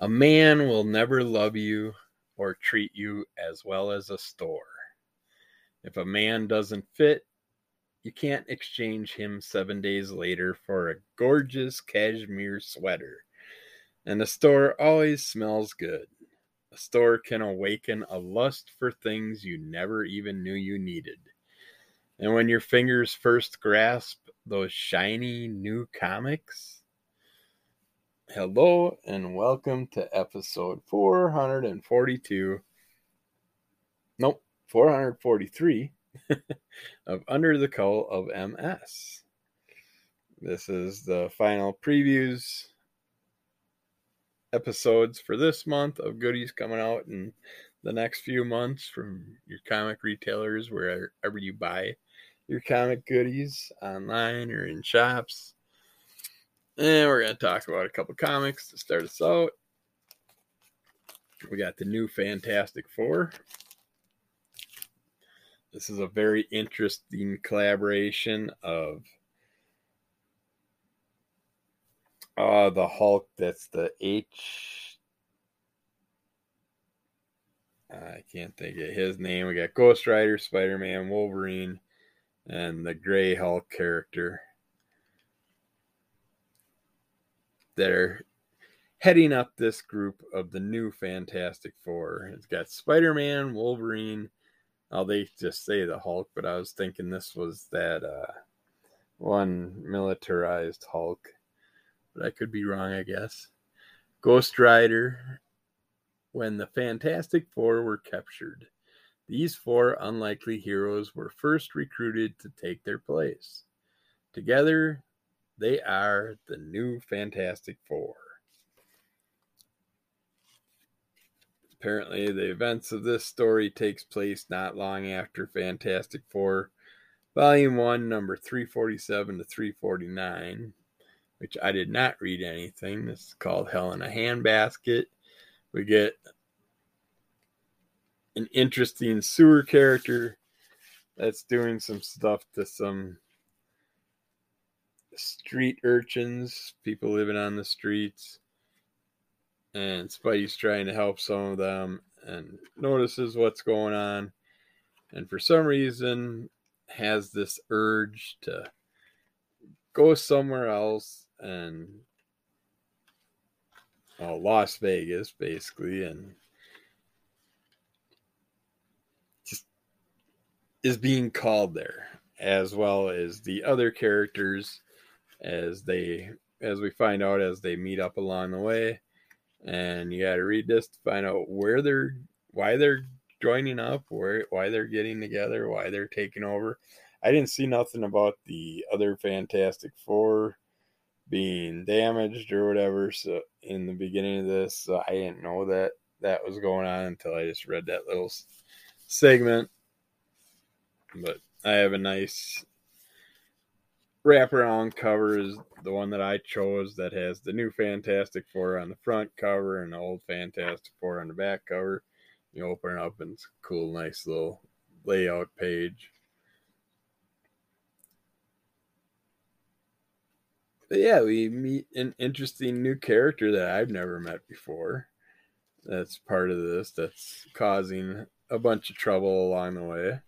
A man will never love you or treat you as well as a store. If a man doesn't fit, you can't exchange him seven days later for a gorgeous cashmere sweater. And the store always smells good. A store can awaken a lust for things you never even knew you needed. And when your fingers first grasp those shiny new comics, hello and welcome to episode 442. Nope, 443 of Under the Cull of MS. This is the final previews episodes for this month of goodies coming out in the next few months from your comic retailers wherever you buy your comic goodies online or in shops. And we're going to talk about a couple comics to start us out. We got the new Fantastic Four. This is a very interesting collaboration of uh the Hulk that's the H I can't think of his name. We got Ghost Rider, Spider Man, Wolverine, and the Gray Hulk character that are heading up this group of the new Fantastic Four. It's got Spider Man, Wolverine, Oh, they just say the Hulk, but I was thinking this was that uh, one militarized Hulk. But I could be wrong, I guess. Ghost Rider. When the Fantastic Four were captured, these four unlikely heroes were first recruited to take their place. Together, they are the new Fantastic Four. Apparently, the events of this story takes place not long after Fantastic Four, Volume 1, number 347 to 349, which I did not read anything. This is called Hell in a Handbasket. We get an interesting sewer character that's doing some stuff to some street urchins, people living on the streets. And Spidey's trying to help some of them and notices what's going on. And for some reason has this urge to go somewhere else and oh, Las Vegas basically and just is being called there as well as the other characters as they as we find out as they meet up along the way. And you got to read this to find out where they're why they're joining up where why they're getting together why they're taking over. I didn't see nothing about the other fantastic four being damaged or whatever so in the beginning of this so i didn't know that that was going on until i just read that little segment. But i have a nice wraparound cover is the one that I chose that has the new Fantastic Four on the front cover and the old Fantastic Four on the back cover. You open it up and it's a cool, nice little layout page. But yeah, we meet an interesting new character that I've never met before. That's part of this, that's causing a bunch of trouble along the way.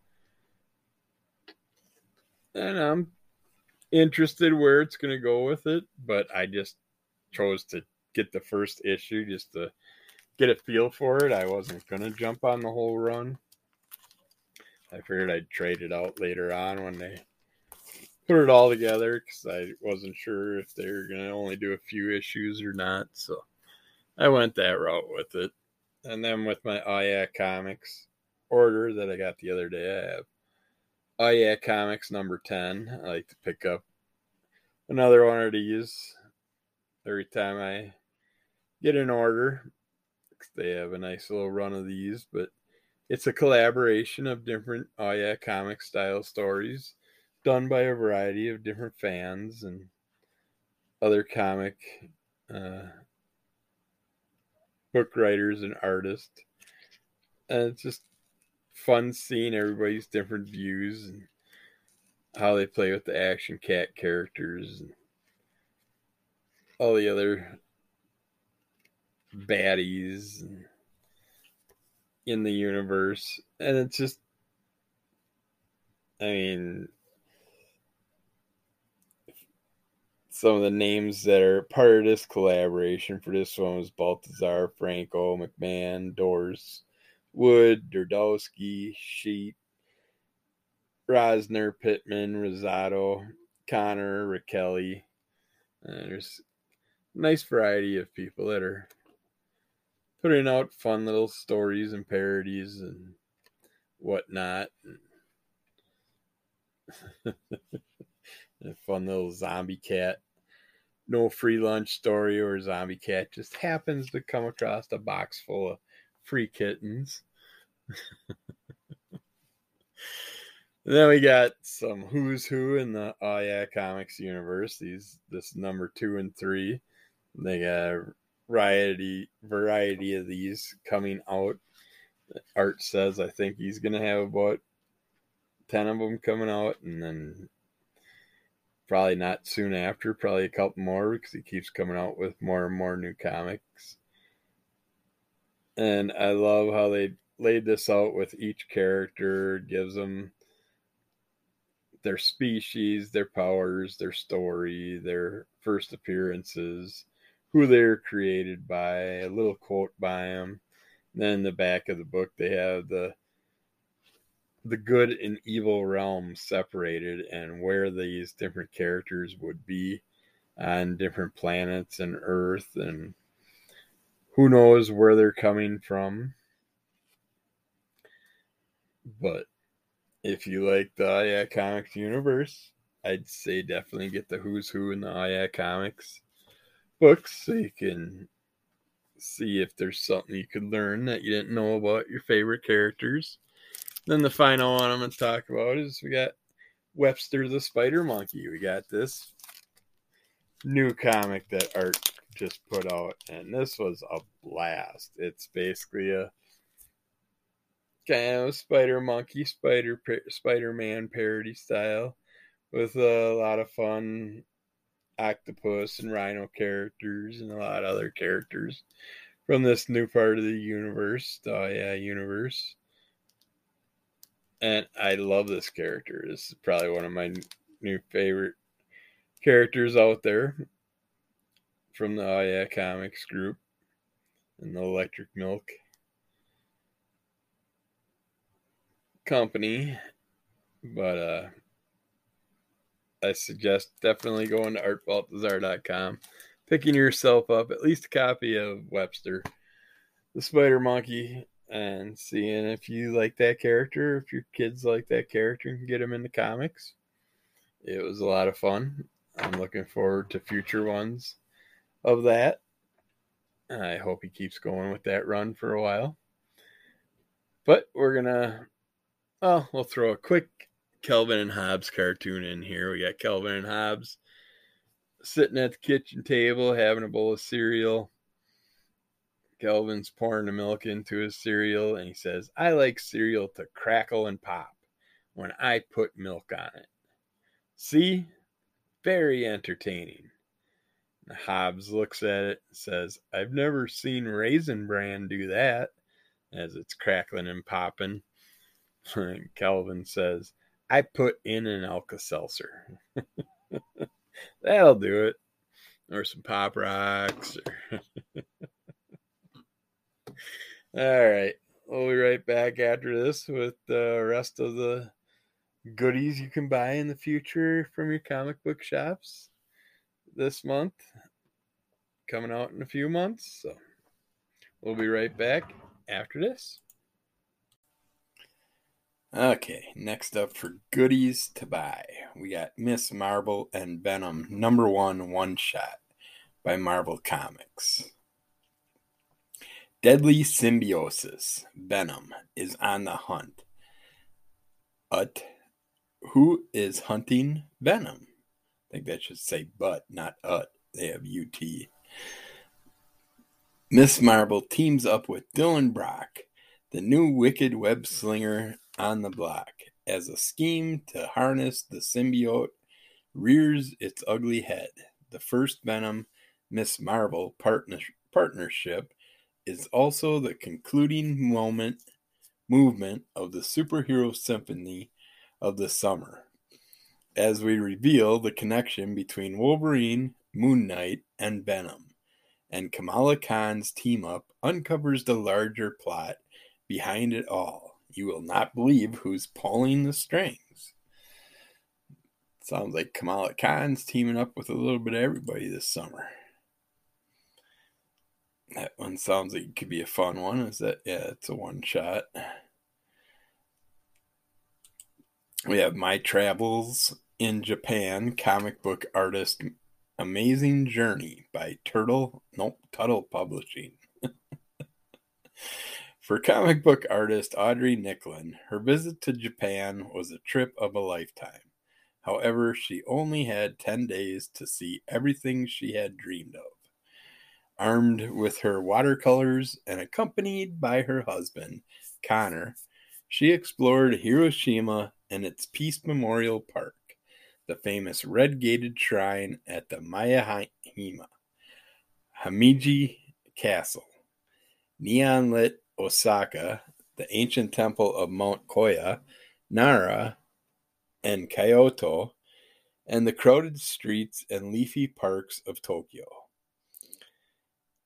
And I'm interested where it's going to go with it, but I just chose to get the first issue just to get a feel for it. I wasn't going to jump on the whole run. I figured I'd trade it out later on when they put it all together because I wasn't sure if they were going to only do a few issues or not. So I went that route with it. And then with my Oh Comics order that I got the other day, I have Oh yeah, comics number ten. I like to pick up another one of these every time I get an order. They have a nice little run of these, but it's a collaboration of different Oh yeah comic style stories done by a variety of different fans and other comic uh, book writers and artists. And it's just fun seeing everybody's different views and how they play with the action cat characters and all the other baddies in the universe. And it's just, I mean, some of the names that are part of this collaboration for this one was Baltazar, Franco, McMahon, Doors, Wood, Dordowski, Sheet, Rosner, Pittman, Rosato, Connor, Raquel. Uh, there's a nice variety of people that are putting out fun little stories and parodies and whatnot. a fun little zombie cat no free lunch story or zombie cat just happens to come across a box full of free kittens. then we got some who's who in the oh yeah comics universe. These this number two and three. They got variety variety of these coming out. Art says I think he's gonna have about ten of them coming out, and then probably not soon after, probably a couple more because he keeps coming out with more and more new comics. And I love how they laid this out with each character, gives them their species, their powers, their story, their first appearances, who they're created by, a little quote by them. then in the back of the book, they have the the good and evil realms separated and where these different characters would be on different planets and Earth and who knows where they're coming from. But if you like the Yeah Comics universe, I'd say definitely get the Who's Who in the Yeah Comics books so you can see if there's something you could learn that you didn't know about your favorite characters. Then the final one I'm going to talk about is we got Webster the Spider Monkey. We got this new comic that Art just put out, and this was a blast. It's basically a kind of Spider Monkey, Spider Spider Man parody style with a lot of fun octopus and rhino characters and a lot of other characters from this new part of the universe, oh yeah universe and I love this character. This is probably one of my new favorite characters out there from the Oh Yeah Comics group and the Electric Milk company. But uh I suggest definitely going to artbaltazar.com, picking yourself up at least a copy of Webster, the Spider Monkey, and seeing if you like that character, if your kids like that character, and get them into comics. It was a lot of fun. I'm looking forward to future ones of that. I hope he keeps going with that run for a while. But we're gonna, well, we'll throw a quick Calvin and Hobbes cartoon in here. We got Calvin and Hobbes sitting at the kitchen table having a bowl of cereal Calvin's pouring the milk into his cereal and he says, I like cereal to crackle and pop when I put milk on it. See? Very entertaining. Hobbes looks at it and says, I've never seen Raisin Bran do that as it's crackling and popping. And Calvin says, I put in an Alka Seltzer. That'll do it. Or some Pop Rocks. Or All right. We'll be right back after this with the rest of the goodies you can buy in the future from your comic book shops this month. Coming out in a few months. So we'll be right back after this. Okay, next up for goodies to buy, we got Miss Marvel and Venom number one one shot by Marvel Comics. Deadly symbiosis. Venom is on the hunt. Ut. Who is hunting Venom? I think that should say but, not ut. They have UT. Miss Marvel teams up with Dylan Brock, the new wicked web slinger on the block, as a scheme to harness the symbiote rears its ugly head. The first Venom Miss Marvel partner- partnership is also the concluding moment movement of the superhero symphony of the summer. As we reveal the connection between Wolverine, Moon Knight, and Venom, and Kamala Khan's team up uncovers the larger plot behind it all. You will not believe who's pulling the strings. Sounds like Kamala Khan's teaming up with a little bit of everybody this summer. That one sounds like it could be a fun one. Is that yeah, it's a one shot. We have My Travels in Japan, comic book artist Amazing Journey by Turtle, nope, Tuttle Publishing. For comic book artist Audrey Nicklin, her visit to Japan was a trip of a lifetime. However, she only had 10 days to see everything she had dreamed of. Armed with her watercolors and accompanied by her husband, Connor, she explored Hiroshima and its Peace Memorial Park, the famous red gated shrine at the Miyahima, Himeji Castle, neon lit Osaka, the ancient temple of Mount Koya, Nara, and Kyoto, and the crowded streets and leafy parks of Tokyo.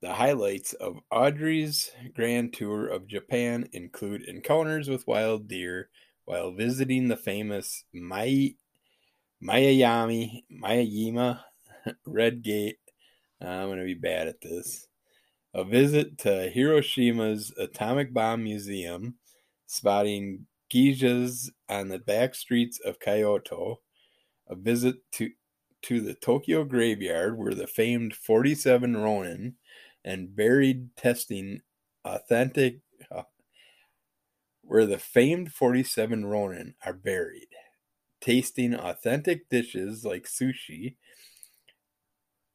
The highlights of Audrey's grand tour of Japan include encounters with wild deer while visiting the famous Mai, Mayayami, Mayayima Red Gate. I'm going to be bad at this. A visit to Hiroshima's Atomic Bomb Museum, spotting geishas on the back streets of Kyoto. A visit to, to the Tokyo graveyard where the famed 47 Ronin and buried testing authentic uh, where the famed 47 Ronin are buried, tasting authentic dishes like sushi,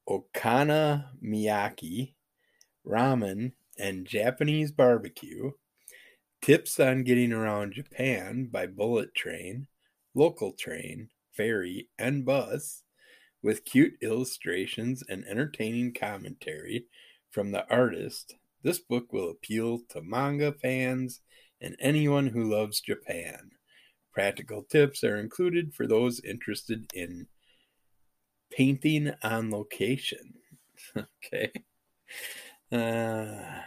okonomiyaki, ramen, and Japanese barbecue, tips on getting around Japan by bullet train, local train, ferry, and bus, with cute illustrations and entertaining commentary from the artist, this book will appeal to manga fans and anyone who loves Japan. Practical tips are included for those interested in painting on location. okay. Uh,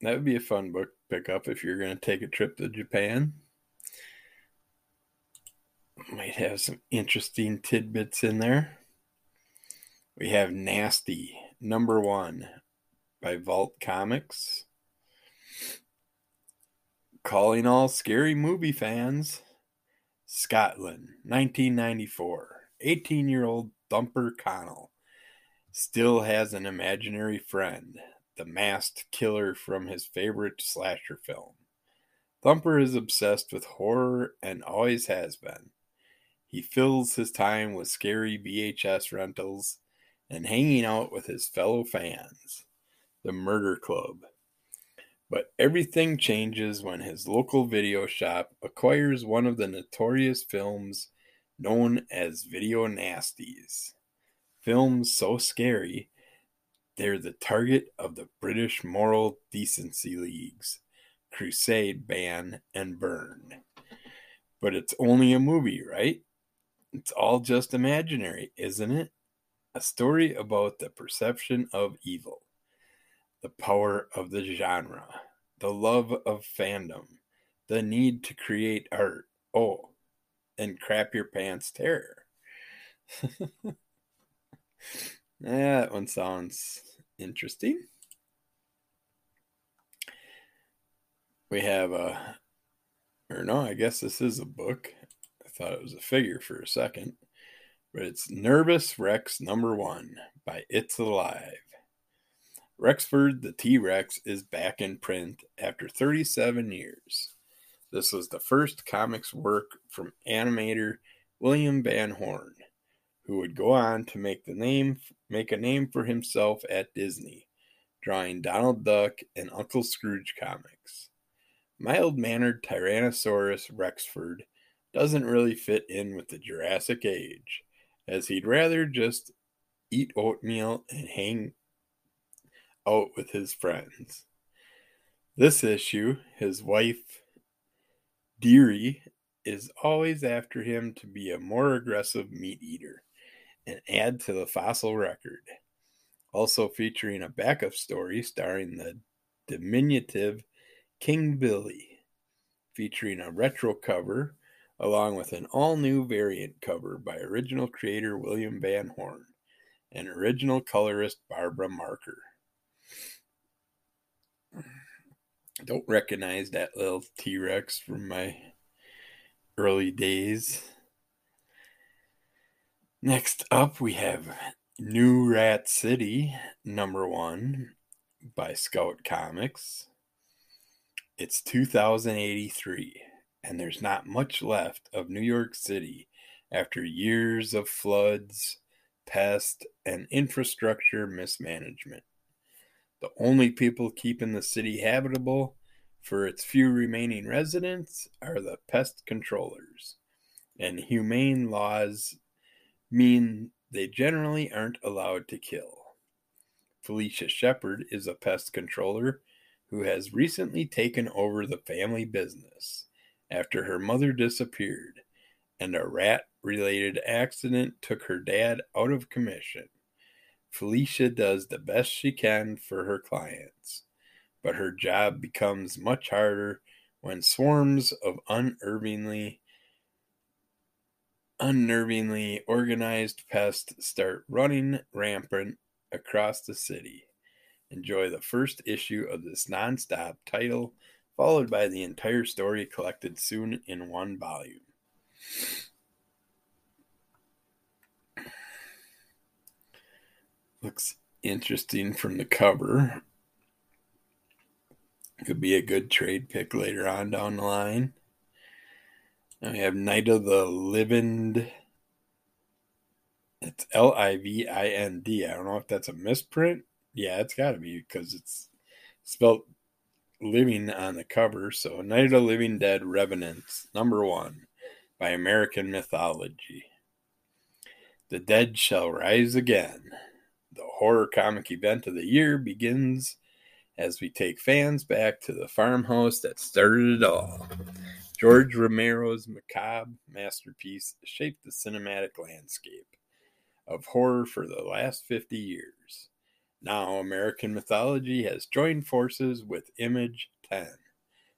that would be a fun book to pick up if you're going to take a trip to Japan. Might have some interesting tidbits in there. We have Nasty, number one, by Vault Comics. Calling all scary movie fans. Scotland, 1994. 18 year old Thumper Connell still has an imaginary friend, the masked killer from his favorite slasher film. Thumper is obsessed with horror and always has been. He fills his time with scary VHS rentals and hanging out with his fellow fans the Murder Club. But everything changes when his local video shop acquires one of the notorious films known as Video Nasties. Films so scary, they're the target of the British Moral Decency League's crusade ban and burn. But it's only a movie, right? It's all just imaginary, isn't it? A story about the perception of evil the power of the genre, the love of fandom, the need to create art. Oh, and crap your pants terror. that one sounds interesting. We have a, or no, I guess this is a book. I thought it was a figure for a second, but it's Nervous Rex number one by It's Alive. Rexford the T Rex is back in print after 37 years. This was the first comics work from animator William Van Horn, who would go on to make the name make a name for himself at Disney, drawing Donald Duck and Uncle Scrooge comics. Mild-mannered Tyrannosaurus Rexford doesn't really fit in with the Jurassic age, as he'd rather just eat oatmeal and hang out with his friends. This issue, his wife, Deary, is always after him to be a more aggressive meat eater and add to the fossil record. Also featuring a backup story starring the diminutive King Billy, featuring a retro cover along with an all new variant cover by original creator William Van Horn and original colorist Barbara Marker. Don't recognize that little T Rex from my early days. Next up, we have New Rat City, number one, by Scout Comics. It's 2083 and there's not much left of New York City after years of floods, pests, and infrastructure mismanagement. The only people keeping the city habitable for its few remaining residents are the pest controllers, and humane laws mean they generally aren't allowed to kill. Felicia Shepard is a pest controller who has recently taken over the family business after her mother disappeared and a rat related accident took her dad out of commission. Felicia does the best she can for her clients, but her job becomes much harder when swarms of unnervingly unnervingly organized pests start running rampant across the city. Enjoy the first issue of this nonstop title followed by the entire story collected soon in one volume. Looks interesting from the cover. Could be a good trade pick later on down the line. We have Night of the Living. It's L I V I N D. I don't know if that's a misprint. Yeah, it's got to be because it's spelled living on the cover. So, Night of the Living Dead Revenants, number one, by American Mythology. The dead shall rise again. The horror comic event of the year begins as we take fans back to the farmhouse that started it all. George Romero's macabre masterpiece shaped the cinematic landscape of horror for the last 50 years. Now, American Mythology has joined forces with Image 10,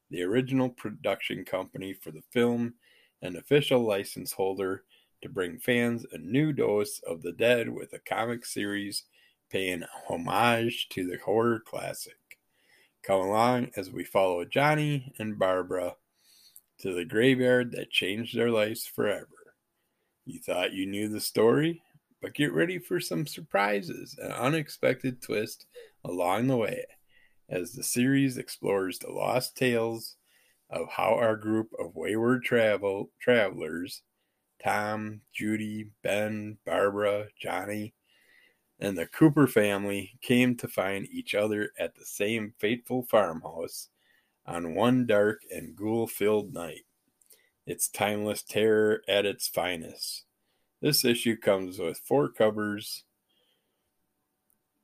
the original production company for the film and official license holder, to bring fans a new dose of the dead with a comic series paying homage to the horror classic. Come along as we follow Johnny and Barbara to the graveyard that changed their lives forever. You thought you knew the story? but get ready for some surprises and unexpected twists along the way as the series explores the lost tales of how our group of wayward travel travelers Tom, Judy, Ben, Barbara, Johnny, and the Cooper family came to find each other at the same fateful farmhouse on one dark and ghoul filled night. It's timeless terror at its finest. This issue comes with four covers.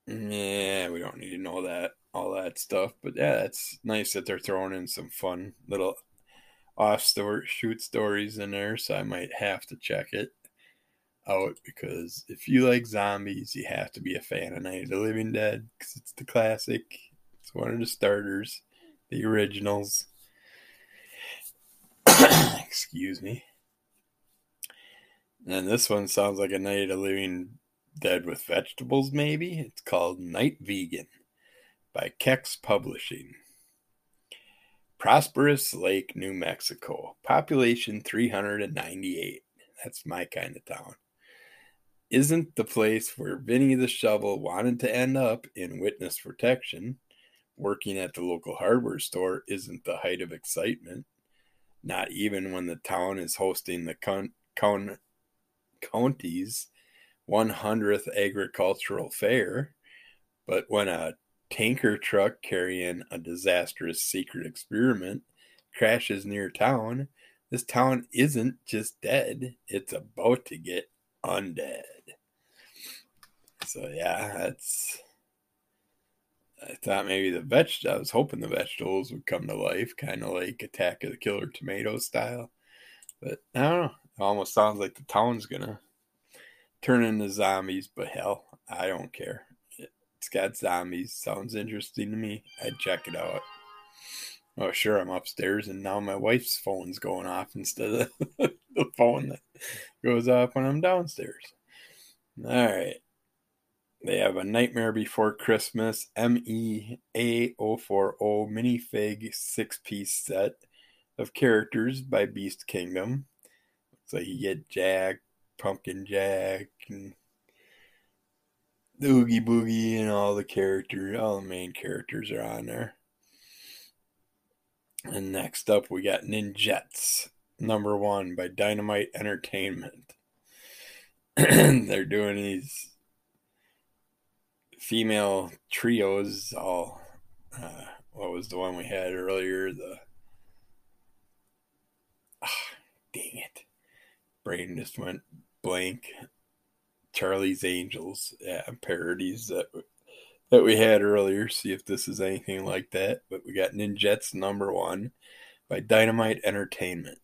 Yeah, we don't need to know that all that stuff, but yeah, it's nice that they're throwing in some fun little off story shoot stories in there. So I might have to check it out because if you like zombies, you have to be a fan of Night of the Living Dead because it's the classic. It's one of the starters, the originals. Excuse me. And this one sounds like a night of the living dead with vegetables, maybe. It's called Night Vegan by Kex Publishing. Prosperous Lake, New Mexico. Population 398. That's my kind of town. Isn't the place where Vinny the Shovel wanted to end up in witness protection. Working at the local hardware store isn't the height of excitement. Not even when the town is hosting the con- con- county's 100th agricultural fair. But when a tanker truck carrying a disastrous secret experiment crashes near town, this town isn't just dead, it's about to get undead. So, yeah, that's I thought maybe the veg. I was hoping the vegetables would come to life, kind of like Attack of the Killer Tomato style. But I don't know. It almost sounds like the town's gonna turn into zombies. But hell, I don't care. It's got zombies. Sounds interesting to me. I'd check it out. Oh, sure, I'm upstairs, and now my wife's phone's going off instead of the phone that goes off when I'm downstairs. All right. They have a Nightmare Before Christmas MEA040 minifig six piece set of characters by Beast Kingdom. So you get Jack, Pumpkin Jack, and the Oogie Boogie, and all the characters, all the main characters are on there. And next up, we got Ninjettes, number one by Dynamite Entertainment. They're doing these female trios. All uh, what was the one we had earlier? The oh, dang it, brain just went blank. Charlie's Angels, parodies that that we had earlier. See if this is anything like that. But we got Ninjettes number one by Dynamite Entertainment.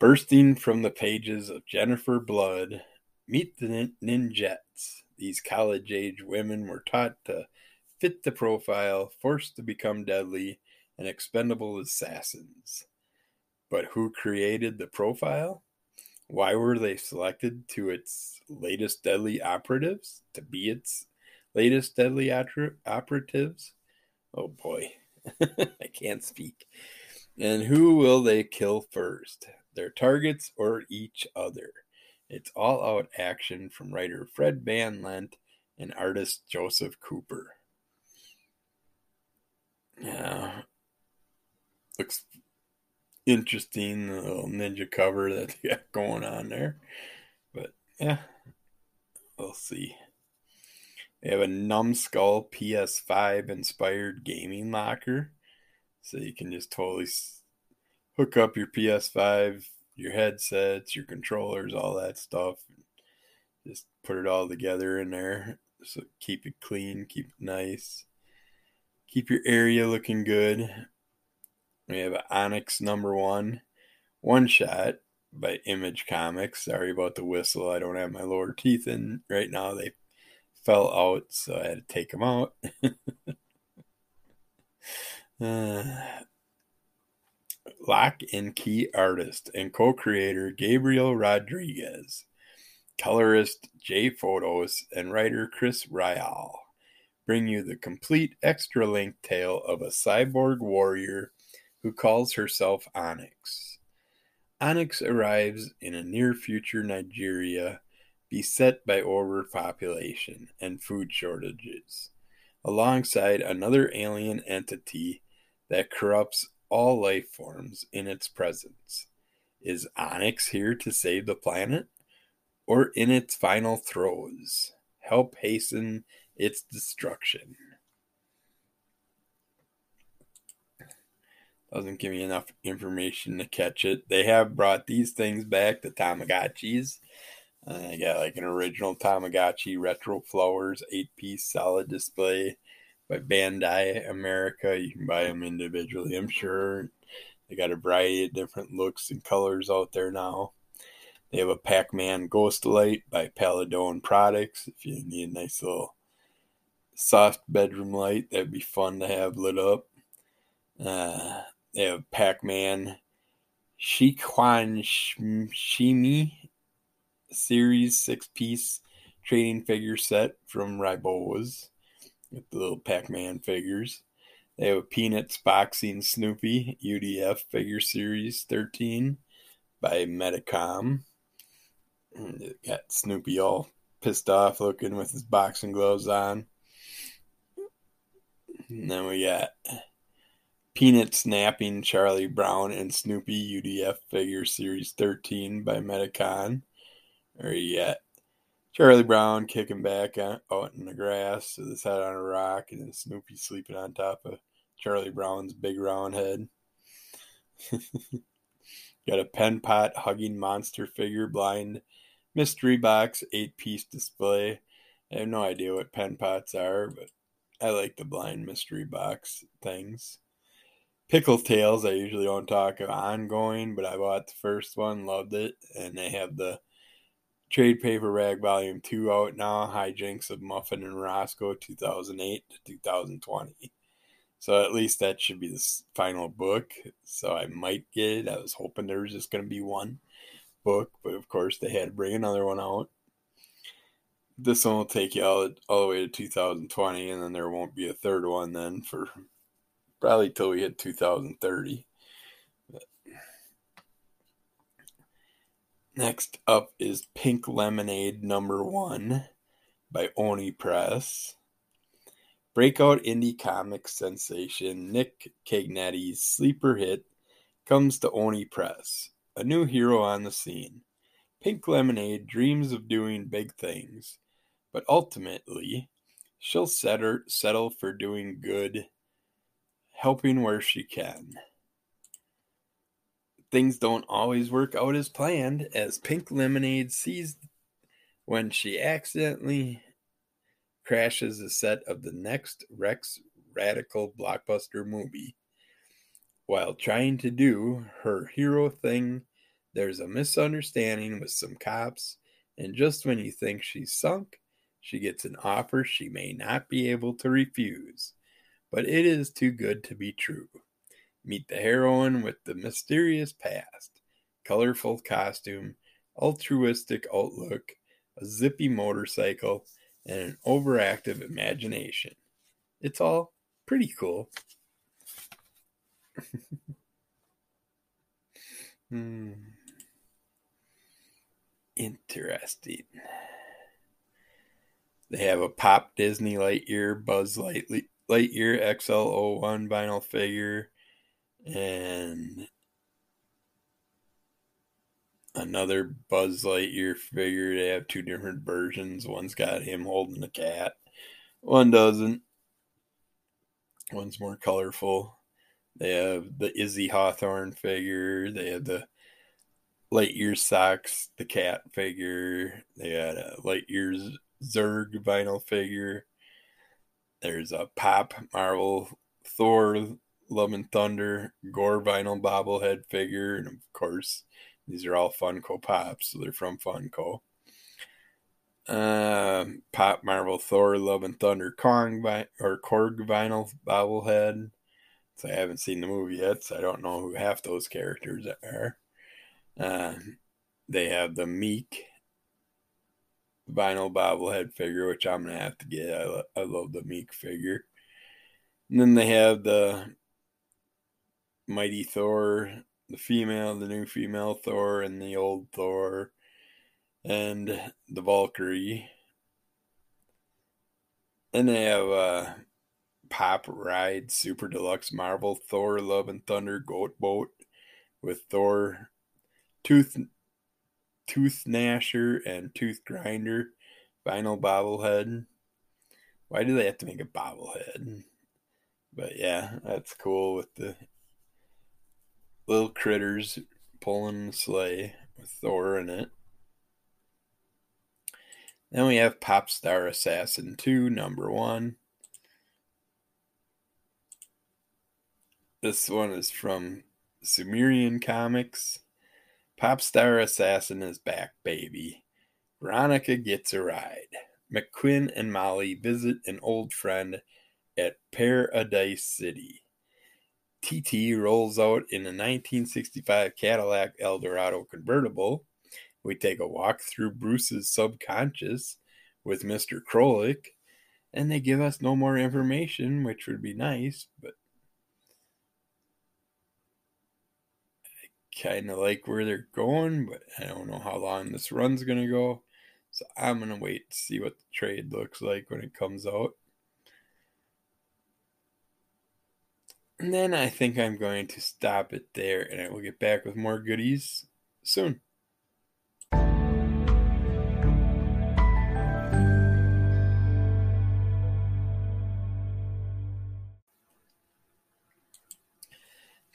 Bursting from the pages of Jennifer Blood, meet the Ninjettes. These college age women were taught to fit the profile, forced to become deadly and expendable assassins. But who created the profile? Why were they selected to its latest deadly operatives? To be its latest deadly operatives. Oh boy, I can't speak. And who will they kill first? Their targets or each other? It's all out action from writer Fred Van Lente and artist Joseph Cooper. Yeah. Looks interesting, little ninja cover that they got going on there. But yeah, we'll see. They have a numbskull PS5 inspired gaming locker. So you can just totally hook up your PS5, your headsets, your controllers, all that stuff. Just put it all together in there. So keep it clean, keep it nice. Keep your area looking good. We have Onyx number one, one shot by Image Comics. Sorry about the whistle. I don't have my lower teeth in right now. They fell out, so I had to take them out. uh, Locke and key artist and co creator Gabriel Rodriguez, colorist Jay Fotos, and writer Chris Ryall bring you the complete extra length tale of a cyborg warrior who calls herself Onyx. Onyx arrives in a near future Nigeria beset by overpopulation and food shortages, alongside another alien entity that corrupts all life forms in its presence. Is Onyx here to save the planet? Or in its final throes, help hasten its destruction? Doesn't give me enough information to catch it. They have brought these things back, the Tamagotchis, uh, I got like an original Tamagotchi Retro Flowers 8 piece solid display by Bandai America. You can buy them individually, I'm sure. They got a variety of different looks and colors out there now. They have a Pac Man Ghost Light by Paladone Products. If you need a nice little soft bedroom light, that'd be fun to have lit up. Uh, have Pac Man Shikwan Shimi series six piece trading figure set from Ribos with the little Pac Man figures. They have a Peanuts Boxing Snoopy UDF figure series 13 by Medicom. got Snoopy all pissed off looking with his boxing gloves on. And then we got Peanut Snapping Charlie Brown and Snoopy UDF figure series 13 by Medicom or yet. Charlie Brown kicking back out in the grass with his head on a rock, and then Snoopy sleeping on top of Charlie Brown's big round head. Got a pen pot hugging monster figure blind mystery box eight piece display. I have no idea what pen pots are, but I like the blind mystery box things. Pickle Tales, I usually don't talk of ongoing, but I bought the first one, loved it, and they have the trade paper rag volume 2 out now hijinks of muffin and roscoe 2008 to 2020 so at least that should be the final book. So i might get it. I was hoping there was just going to be one book but of course they had to bring another one out. This one will take you all, all the way to 2020 and then there won't be a third one then for probably till we hit 2030 Next up is Pink Lemonade number one by Oni Press. Breakout indie comic sensation Nick Cagnetti's sleeper hit comes to Oni Press, a new hero on the scene. Pink Lemonade dreams of doing big things, but ultimately, she'll settle for doing good, helping where she can things don't always work out as planned, as Pink Lemonade sees when she accidentally crashes the set of the next Rex Radical blockbuster movie. While trying to do her hero thing, there's a misunderstanding with some cops, and just when you think she's sunk, she gets an offer she may not be able to refuse. But it is too good to be true. Meet the heroine with the mysterious past, colorful costume, altruistic outlook, a zippy motorcycle, and an overactive imagination. It's all pretty cool. hmm. Interesting. They have a Pop Disney Lightyear Buzz Lightyear XL01 vinyl figure and another Buzz Lightyear figure. They have two different versions. One's got him holding a cat, one doesn't. One's more colorful. They have the Izzy Hawthorne figure. They have the Lightyear socks, the cat figure. They had a Lightyear Zurg vinyl figure. There's a Pop Marvel Thor Love and Thunder, Gorr vinyl bobblehead figure, and of course, these are all Funko Pops, so they're from Funko. Uh, Pop Marvel Thor Love and Thunder Kong vi- or Korg vinyl bobblehead. So I haven't seen the movie yet, so I don't know who half those characters are. Uh, they have the Miek vinyl bobblehead figure, which I'm gonna have to get. I, lo- I love the Miek figure. And then they have the Mighty Thor, the female, the new female Thor, and the old Thor, and the Valkyrie. And they have uh, Pop Ride Super Deluxe Marvel Thor Love and Thunder Goat Boat with Thor Tooth Tooth Gnasher and Tooth Grinder vinyl bobblehead. Why do they have to make a bobblehead? But yeah, that's cool with the little critters pulling the sleigh with Thor in it. Then we have Pop Star Assassin 2, number one. This one is from Sumerian Comics. Pop Star Assassin is back, baby. Veronica gets a ride. McQuinn and Molly visit an old friend at Paradise City. TT rolls out in a 1965 Cadillac Eldorado convertible. We take a walk through Bruce's subconscious with Mr. Krolik, and they give us no more information, which would be nice, but kind of like where they're going, but I don't know how long this run's going to go. So I'm going to wait to see what the trade looks like when it comes out. And then I think I'm going to stop it there and I will get back with more goodies soon.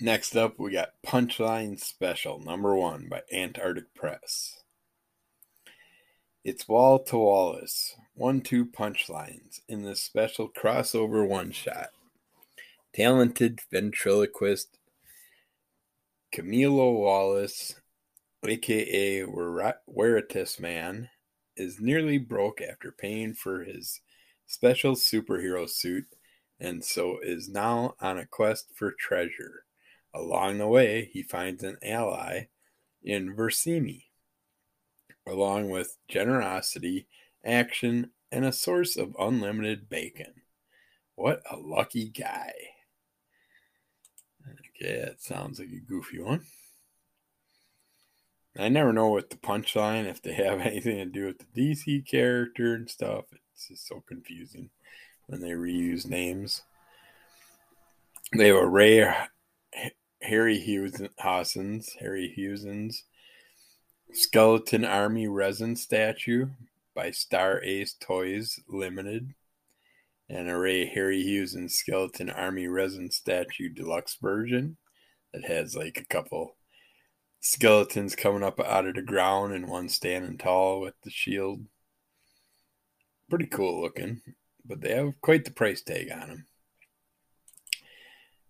Next up, we got Punchline Special number one by Antarctic Press. It's Wall to Wallace, one two punchlines in this special crossover one shot. Talented ventriloquist Camilo Wallace, aka Veritas Man, is nearly broke after paying for his special superhero suit and so is now on a quest for treasure. Along the way, he finds an ally in Versimi, along with generosity, action, and a source of unlimited bacon. What a lucky guy! Okay, that sounds like a goofy one. I never know what the punchline, if they have anything to do with the DC character and stuff. It's just so confusing when they reuse names. They have a Ray Harry Harryhausen's Harry Husens Skeleton Army resin statue by Star Ace Toys Limited and a Ray Harryhausen Skeleton Army resin statue deluxe version that has like a couple skeletons coming up out of the ground and one standing tall with the shield. Pretty cool looking, but they have quite the price tag on them.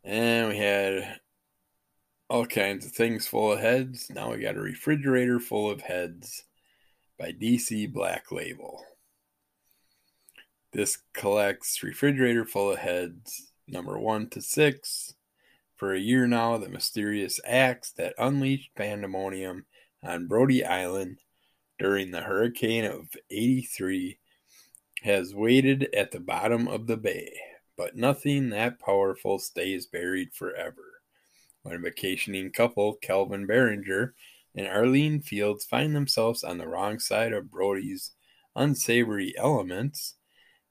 And we had all kinds of things full of heads. Now we got a refrigerator full of heads by DC Black Label. This collects refrigerator full of heads number one to six. For a year now, the mysterious axe that unleashed pandemonium on Brody Island during the hurricane of 83 has waited at the bottom of the bay, but nothing that powerful stays buried forever. When a vacationing couple, Calvin Berenger and Arlene Fields, find themselves on the wrong side of Brody's unsavory elements,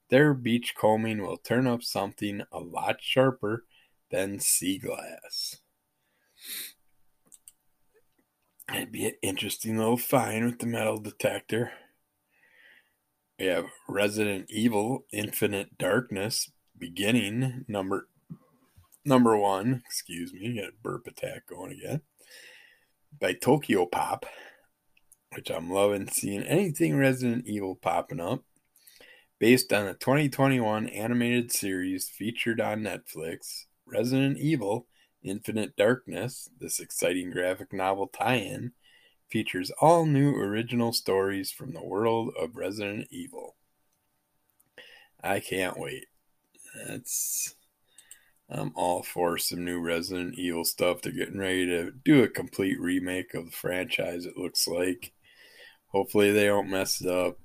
their beachcombing will turn up something a lot sharper than sea glass. It'd be an interesting little find with the metal detector. We have Resident Evil Infinite Darkness beginning number number one. Excuse me, got a burp attack going again. By Tokyopop, which I'm loving seeing anything Resident Evil popping up based on the 2021 animated series featured on Netflix, Resident Evil Infinite Darkness, this exciting graphic novel tie in, features all new original stories from the world of Resident Evil. I can't wait. That's. I'm all for some new Resident Evil stuff. They're getting ready to do a complete remake of the franchise, it looks like. Hopefully, they don't mess it up.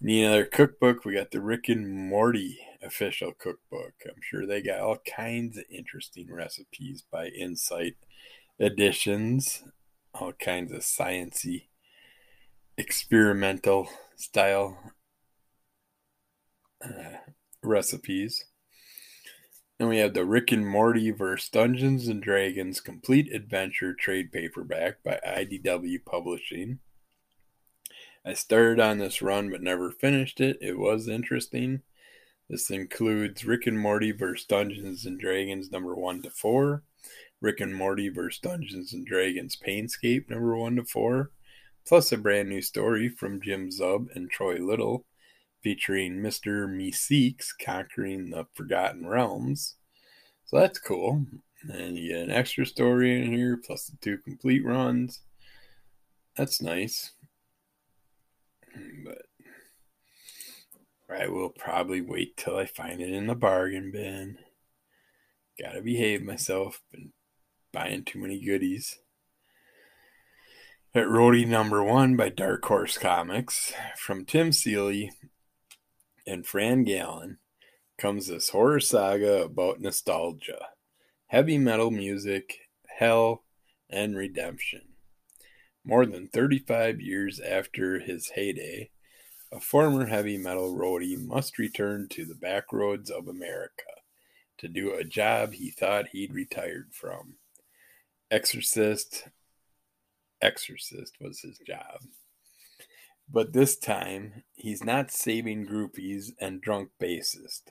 Need another cookbook? We got the Rick and Morty official cookbook. I'm sure they got all kinds of interesting recipes by Insight Editions, all kinds of sciency, experimental style uh, recipes. And we have the Rick and Morty vs. Dungeons and Dragons Complete Adventure trade paperback by IDW Publishing. I started on this run but never finished it. It was interesting. This includes Rick and Morty vs. Dungeons and Dragons number 1 to 4, Rick and Morty vs. Dungeons and Dragons Painscape number 1 to 4, plus a brand new story from Jim Zub and Troy Little featuring Mr. Meeseeks conquering the Forgotten Realms. So that's cool. And you get an extra story in here plus the two complete runs. That's nice. But I will probably wait till I find it in the bargain bin. Gotta behave myself. Been buying too many goodies. At Roadie number one by Dark Horse Comics from Tim Seeley and Fran Galán comes this horror saga about nostalgia, heavy metal music, hell, and redemption. More than 35 years after his heyday, a former heavy metal roadie must return to the back roads of America to do a job he thought he'd retired from. Exorcist, exorcist was his job. But this time, he's not saving groupies and drunk bassist.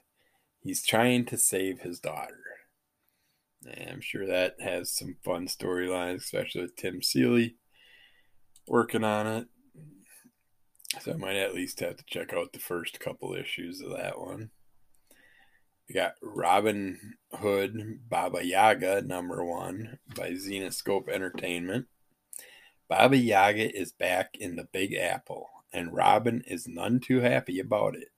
He's trying to save his daughter. And I'm sure that has some fun storylines, especially with Tim Seeley working on it. So I might at least have to check out the first couple issues of that one. We got Robin Hood Baba Yaga number one by Zenescope Entertainment. Baba Yaga is back in the Big Apple, and Robin is none too happy about it.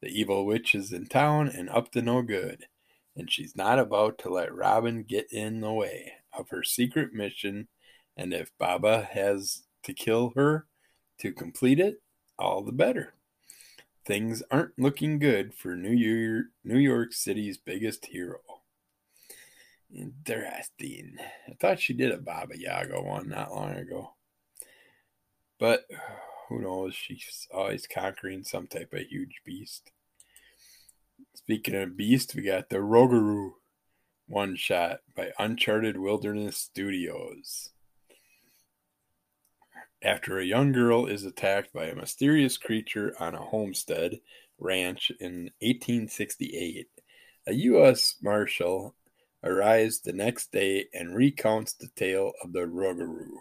The evil witch is in town and up to no good, and she's not about to let Robin get in the way of her secret mission. And if Baba has to kill her to complete it, all the better. Things aren't looking good for New York, New York City's biggest hero. Interesting. I thought she did a Baba Yaga one not long ago. But who knows? She's always conquering some type of huge beast. Speaking of beast, we got the Rougarou one shot by Uncharted Wilderness Studios. After a young girl is attacked by a mysterious creature on a homestead ranch in 1868, a U.S. Marshal arrives the next day and recounts the tale of the Rougarou,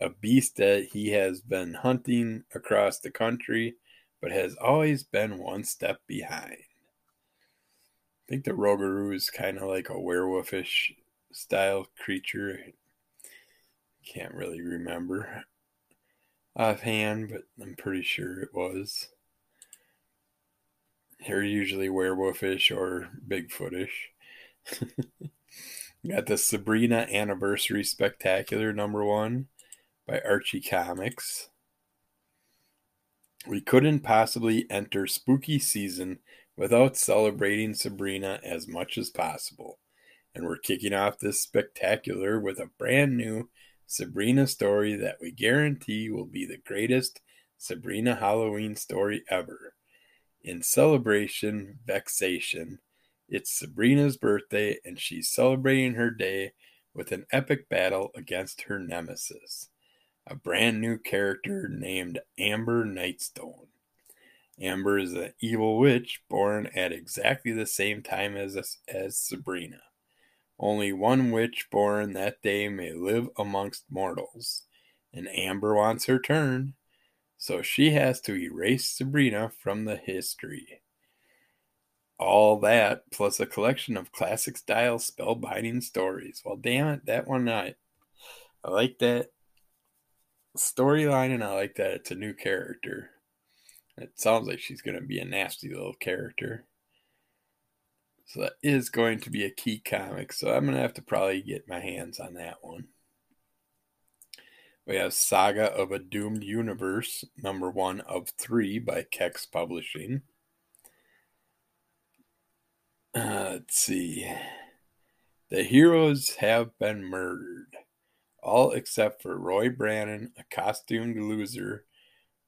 a beast that he has been hunting across the country but has always been one step behind. I think the Rougarou is kind of like a werewolfish style creature. Can't really remember offhand, but I'm pretty sure it was. They're usually werewolfish or Bigfootish. Got the Sabrina Anniversary Spectacular number one by Archie Comics. We couldn't possibly enter spooky season without celebrating Sabrina as much as possible. And we're kicking off this spectacular with a brand new Sabrina story that we guarantee will be the greatest Sabrina Halloween story ever. In celebration, vexation, it's Sabrina's birthday and she's celebrating her day with an epic battle against her nemesis, a brand new character named Amber Nightstone. Amber is an evil witch born at exactly the same time as, as Sabrina. Only one witch born that day may live amongst mortals, and Amber wants her turn, so she has to erase Sabrina from the history. All that plus a collection of classic style spellbinding stories. Well, damn it, that one I, I like that storyline, and I like that it's a new character. It sounds like she's going to be a nasty little character. So that is going to be a key comic. So I'm going to have to probably get my hands on that one. We have Saga of a Doomed Universe, number one of three by Kex Publishing. Uh, let's see. The heroes have been murdered, all except for Roy Brannon, a costumed loser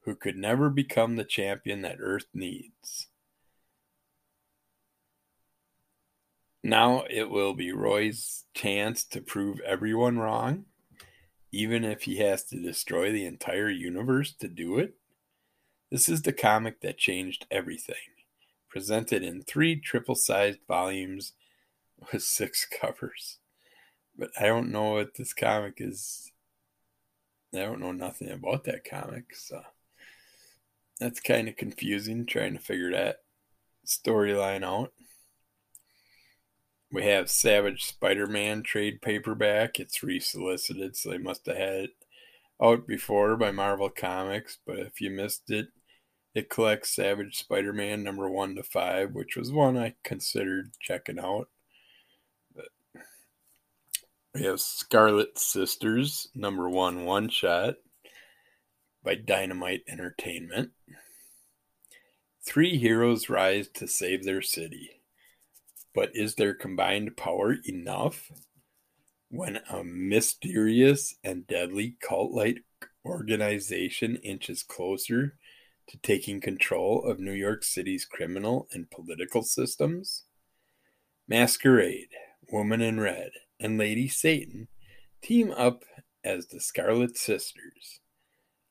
who could never become the champion that Earth needs. Now it will be Roy's chance to prove everyone wrong, even if he has to destroy the entire universe to do it. This is the comic that changed everything, presented in three triple sized volumes with six covers. But I don't know what this comic is. I don't know nothing about that comic, so that's kind of confusing trying to figure that storyline out. We have Savage Spider Man trade paperback. It's resolicited, so they must have had it out before by Marvel Comics. But if you missed it, it collects Savage Spider Man number one to five, which was one I considered checking out. But we have Scarlet Sisters number one one shot by Dynamite Entertainment. Three heroes rise to save their city. But is their combined power enough when a mysterious and deadly cult like organization inches closer to taking control of New York City's criminal and political systems? Masquerade, Woman in Red, and Lady Satan team up as the Scarlet Sisters.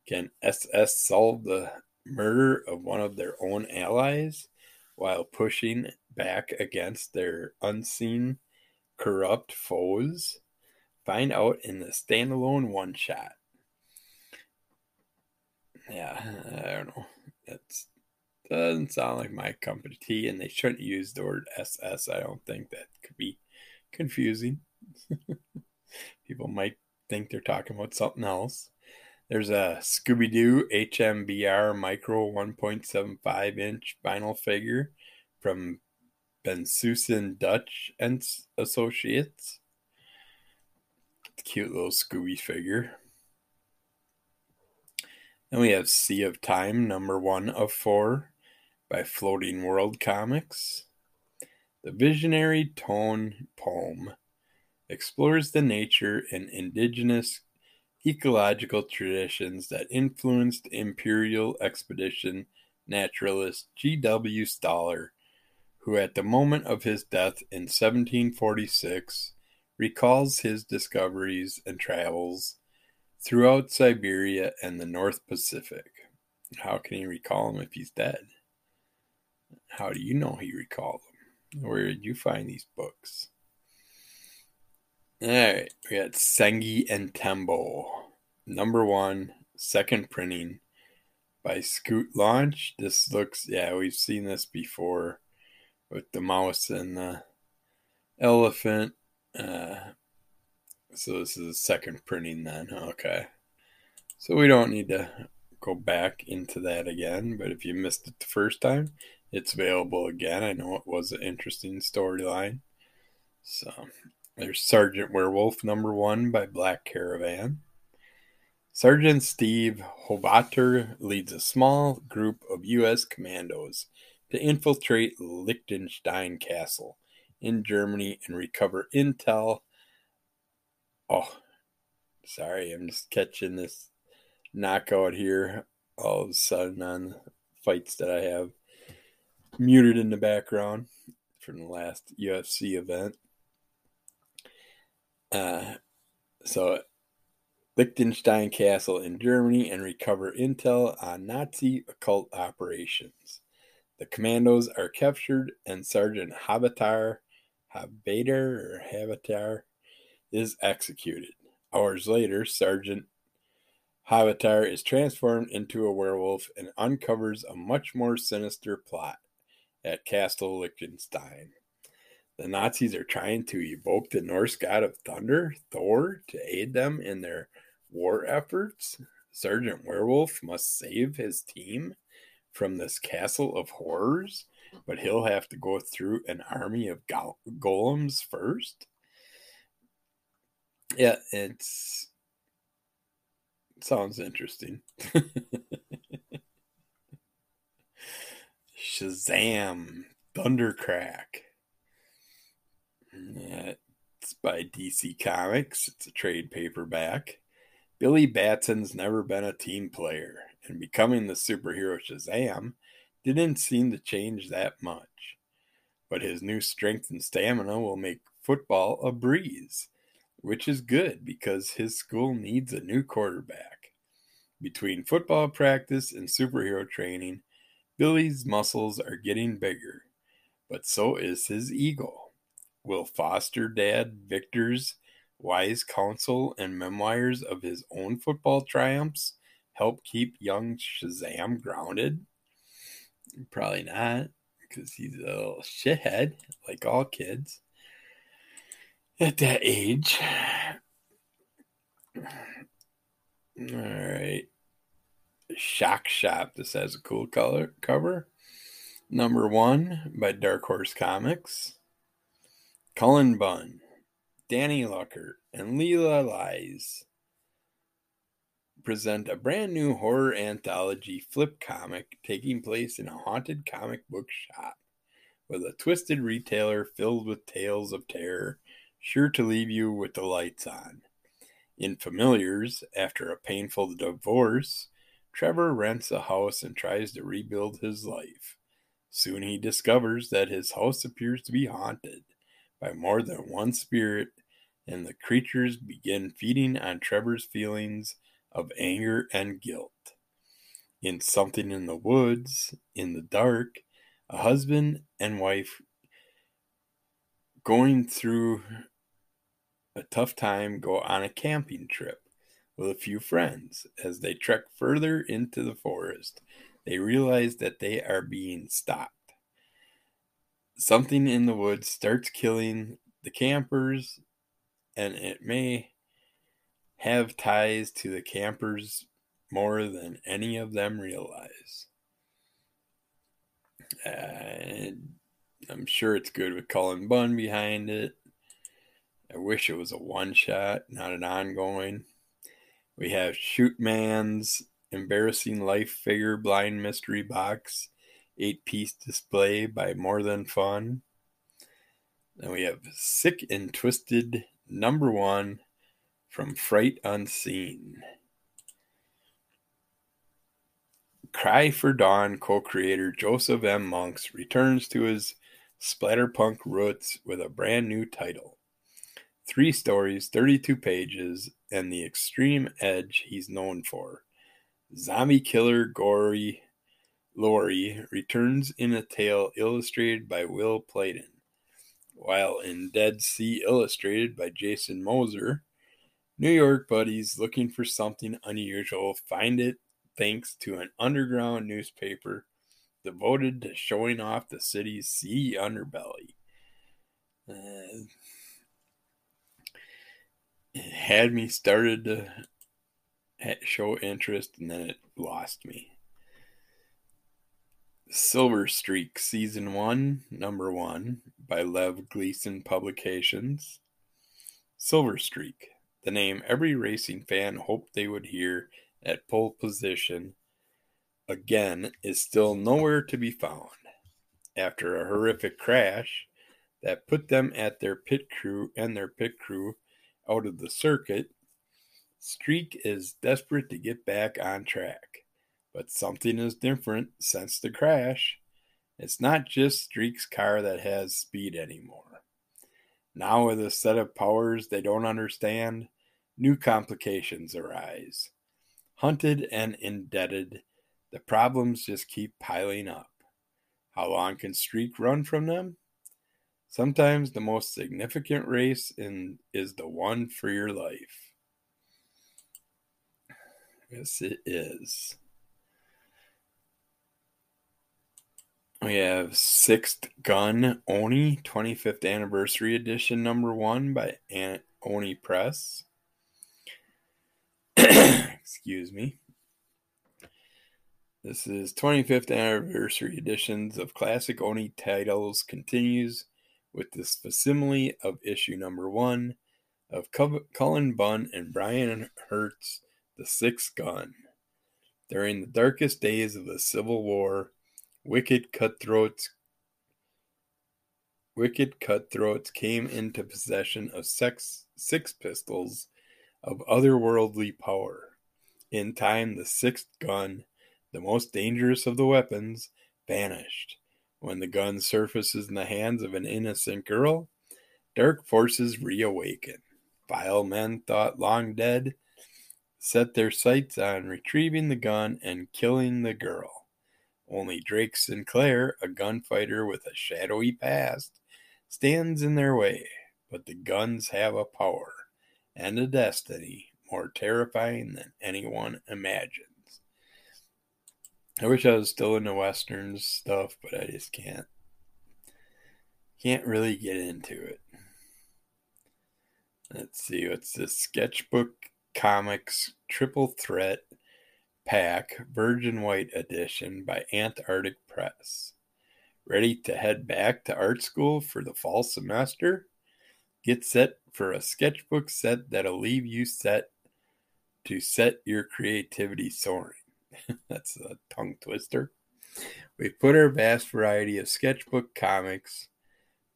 Can SS solve the murder of one of their own allies while pushing back against their unseen corrupt foes? Find out in the standalone one shot. Yeah, I don't know. It doesn't sound like my cup of tea, and they shouldn't use the word SS. I don't think that could be confusing. People might think they're talking about something else. There's a Scooby Doo HMBR Micro 1.75 inch vinyl figure from Bensussen Deutsch and Associates. Cute little Scooby figure. Then we have Sea of Time, number one of four, by Floating World Comics. The visionary tone poem explores the nature and indigenous ecological traditions that influenced imperial expedition naturalist G.W. Steller, who at the moment of his death in 1746 recalls his discoveries and travels throughout Siberia and the North Pacific. How can he recall them if he's dead? How do you know he recalled them? Where did you find these books? All right, we got Sengi and Tembo, number one, second printing by Scoot Launch. This looks, yeah, we've seen this before with the mouse and the elephant. Uh, so this is a second printing then. Okay. So we don't need to go back into that again, but if you missed it the first time, it's available again. I know it was an interesting storyline. So there's Sergeant Werewolf number one by Black Caravan. Sergeant Steve Hobater leads a small group of U.S. commandos to infiltrate Liechtenstein Castle in Germany and recover intel Oh, sorry, I'm just catching this knockout here all of a sudden on fights that I have muted in the background from the last UFC event. Uh, so, Liechtenstein Castle in Germany and recover intel on Nazi occult operations. The commandos are captured, and Sergeant Habitar, Habater or Habitar is executed. Hours later, Sergeant Habitar is transformed into a werewolf and uncovers a much more sinister plot at Castle Liechtenstein. The Nazis are trying to evoke the Norse god of thunder, Thor, to aid them in their war efforts. Sergeant Werewolf must save his team from this castle of horrors, but he'll have to go through an army of go- golems first. Yeah, it's sounds interesting. Shazam, Thundercrack. Yeah, it's by DC Comics. It's a trade paperback. Billy Batson's never been a team player, and becoming the superhero Shazam didn't seem to change that much. But his new strength and stamina will make football a breeze which is good because his school needs a new quarterback. Between football practice and superhero training, Billy's muscles are getting bigger, but so is his ego. Will foster dad Victor's wise counsel and memoirs of his own football triumphs help keep young Shazam grounded? Probably not, because he's a little shithead, like all kids at that age. All right. Shock Shop. This has a cool color cover. Number one by Dark Horse Comics. Cullen Bunn, Danny Luckert, and Leila Leiz present a brand new horror anthology flip comic taking place in a haunted comic book shop with a twisted retailer filled with tales of terror sure to leave you with the lights on. In Familiars, after a painful divorce, Trevor rents a house and tries to rebuild his life. Soon he discovers that his house appears to be haunted by more than one spirit, and the creatures begin feeding on Trevor's feelings of anger and guilt. In Something in the Woods, in the dark, a husband and wife going through a tough time go on a camping trip. with a few friends. As they trek further into the forest, they realize that they are being stopped. Something in the woods starts killing the campers, and it may have ties to the campers more than any of them realize. Uh, I'm sure it's good with Cullen Bunn behind it. I wish it was a one shot, not an ongoing. We have Shoot Man's Embarrassing Life Figure Blind Mystery Box, eight piece display by More Than Fun. Then we have Sick and Twisted number one from Fright Unseen. Cry for Dawn co creator Joseph M. Monks returns to his splatterpunk roots with a brand new title. Three stories, 32 pages, and the extreme edge he's known for. Zombie killer Gory Laurie returns in a tale illustrated by Will Platon, while in Dead Sea illustrated by Jason Moser. New York buddies looking for something unusual find it thanks to an underground newspaper devoted to showing off the city's sea underbelly. Uh, it had me started to show interest and then it lost me. Silver Streak Season 1, Number 1 by Lev Gleason Publications. Silver Streak, the name every racing fan hoped they would hear at pole position, again is still nowhere to be found. After a horrific crash that put them at their pit crew and their pit crew out of the circuit, Streak is desperate to get back on track. But something is different since the crash. It's not just Streak's car that has speed anymore. Now, with a set of powers they don't understand, new complications arise. Hunted and indebted, the problems just keep piling up. How long can Streak run from them? Sometimes the most significant race in, is the one for your life. Yes, it is. We have Sixth Gun Oni 25th Anniversary Edition number one by Oni Press. Excuse me. This is 25th anniversary editions of classic Oni titles continues with this facsimile of issue number one of Cullen Bunn and Brian Hurtt, The Sixth Gun. During the darkest days of the Civil War, wicked cutthroats wicked cutthroats came into possession of sex, six pistols of otherworldly power. In time, the sixth gun, the most dangerous of the weapons, vanished. When the gun surfaces in the hands of an innocent girl, dark forces reawaken. Vile men thought long dead set their sights on retrieving the gun and killing the girl. Only Drake Sinclair, a gunfighter with a shadowy past, stands in their way, but the guns have a power and a destiny more terrifying than anyone imagines. I wish I was still into westerns stuff, but I just can't can't really get into it. Let's see, what's this sketchbook comics triple threat pack virgin white edition by Antarctic Press. Ready to head back to art school for the fall semester? Get set for a sketchbook set that'll leave you set to set your creativity soaring. That's a tongue twister. We've put our vast variety of sketchbook comics,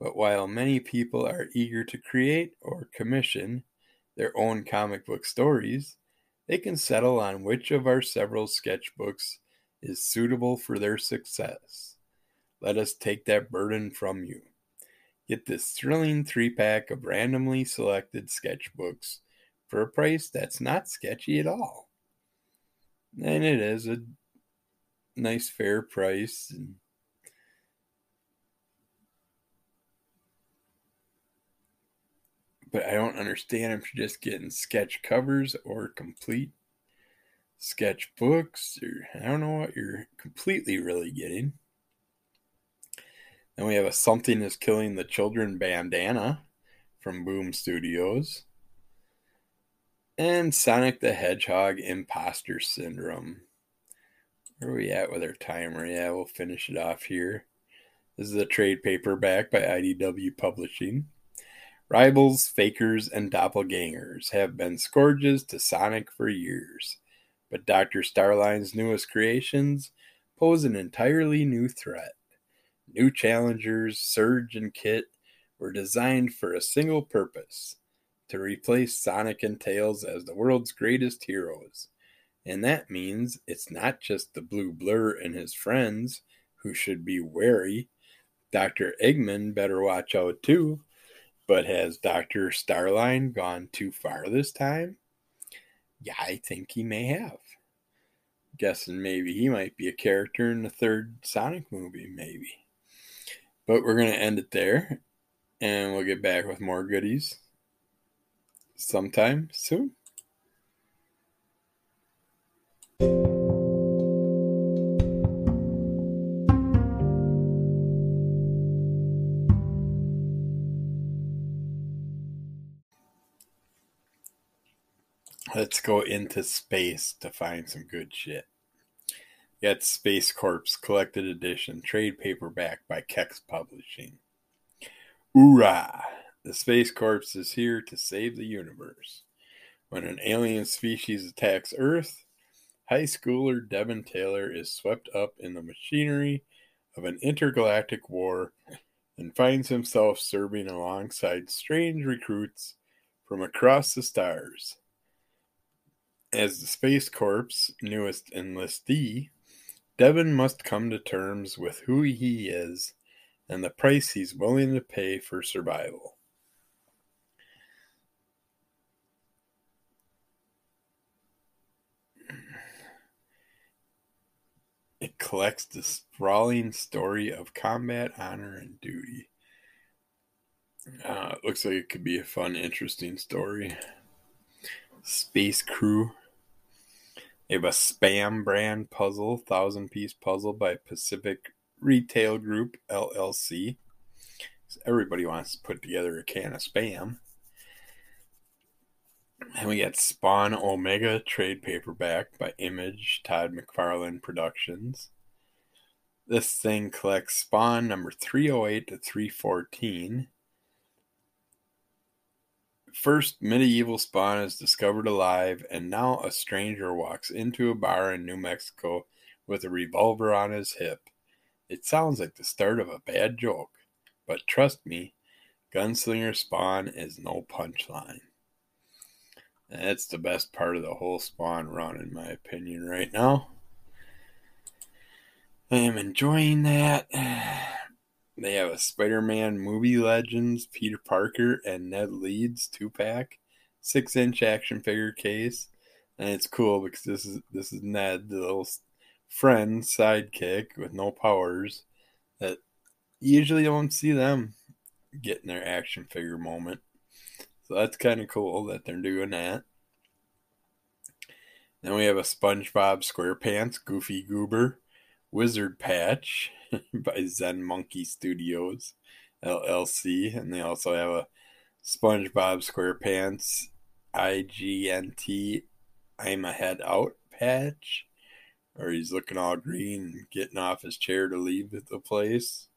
but while many people are eager to create or commission their own comic book stories, they can settle on which of our several sketchbooks is suitable for their success. Let us take that burden from you. Get this thrilling three pack of randomly selected sketchbooks for a price that's not sketchy at all. And it is a nice, fair price. And but I don't understand if you're just getting sketch covers or complete sketch books, or I don't know what you're completely really getting. Then we have a Something is Killing the Children bandana from Boom Studios. And Sonic the Hedgehog Imposter Syndrome. Where are we at with our timer? Yeah, we'll finish it off here. This is a trade paperback by IDW Publishing. Rivals, fakers, and doppelgangers have been scourges to Sonic for years, but Dr. Starline's newest creations pose an entirely new threat. New challengers, Surge and Kit, were designed for a single purpose to replace Sonic and Tails as the world's greatest heroes. And that means it's not just the Blue Blur and his friends who should be wary. Dr. Eggman better watch out too but has Dr. Starline gone too far this time? Yeah, I think he may have. Guessing maybe he might be a character in the third Sonic movie, maybe. But we're going to end it there, and we'll get back with more goodies sometime soon. Let's go into space to find some good shit. Get Space Corps Collected Edition trade paperback by Kex Publishing. Hoorah! The Space Corps is here to save the universe. When an alien species attacks Earth, high schooler Devin Taylor is swept up in the machinery of an intergalactic war and finds himself serving alongside strange recruits from across the stars. As the Space Corps' newest enlistee, Devin must come to terms with who he is and the price he's willing to pay for survival. Collects the sprawling story of combat, honor, and duty. Uh, looks like it could be a fun, interesting story. Space Crew they have a spam brand puzzle, thousand piece puzzle by Pacific Retail Group LLC. Everybody wants to put together a can of spam. And we got Spawn Omega trade paperback by Image Todd McFarlane Productions. This thing collects Spawn number 308 to 314. First, medieval Spawn is discovered alive, and now a stranger walks into a bar in New Mexico with a revolver on his hip. It sounds like the start of a bad joke, but trust me, Gunslinger Spawn is no punchline. That's the best part of the whole Spawn run, in my opinion, right now. I am enjoying that. They have a Spider-Man movie legends, Peter Parker and Ned Leeds two pack, six inch action figure case, and it's cool because this is this is Ned, the little friend sidekick with no powers that usually don't see them getting their action figure moment. So that's kind of cool that they're doing that. Then we have a SpongeBob SquarePants Goofy Goober Wizard Patch by Zen Monkey Studios LLC, and they also have a SpongeBob SquarePants IGNT I'm a head out patch, or he's looking all green, getting off his chair to leave the place.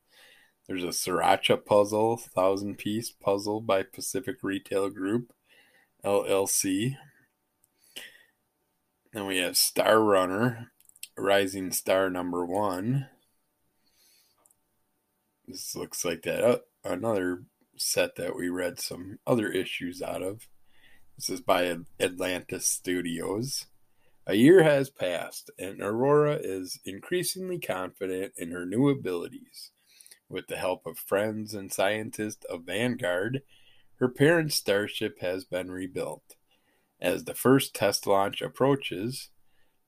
There's a Sriracha puzzle, thousand piece puzzle by Pacific Retail Group LLC. Then we have Star Runner, Rising Star number one. This looks like that uh, another set that we read some other issues out of. This is by Atlantis Studios. A year has passed, and Aurora is increasingly confident in her new abilities. With the help of friends and scientists of Vanguard, her parents' starship has been rebuilt. As the first test launch approaches,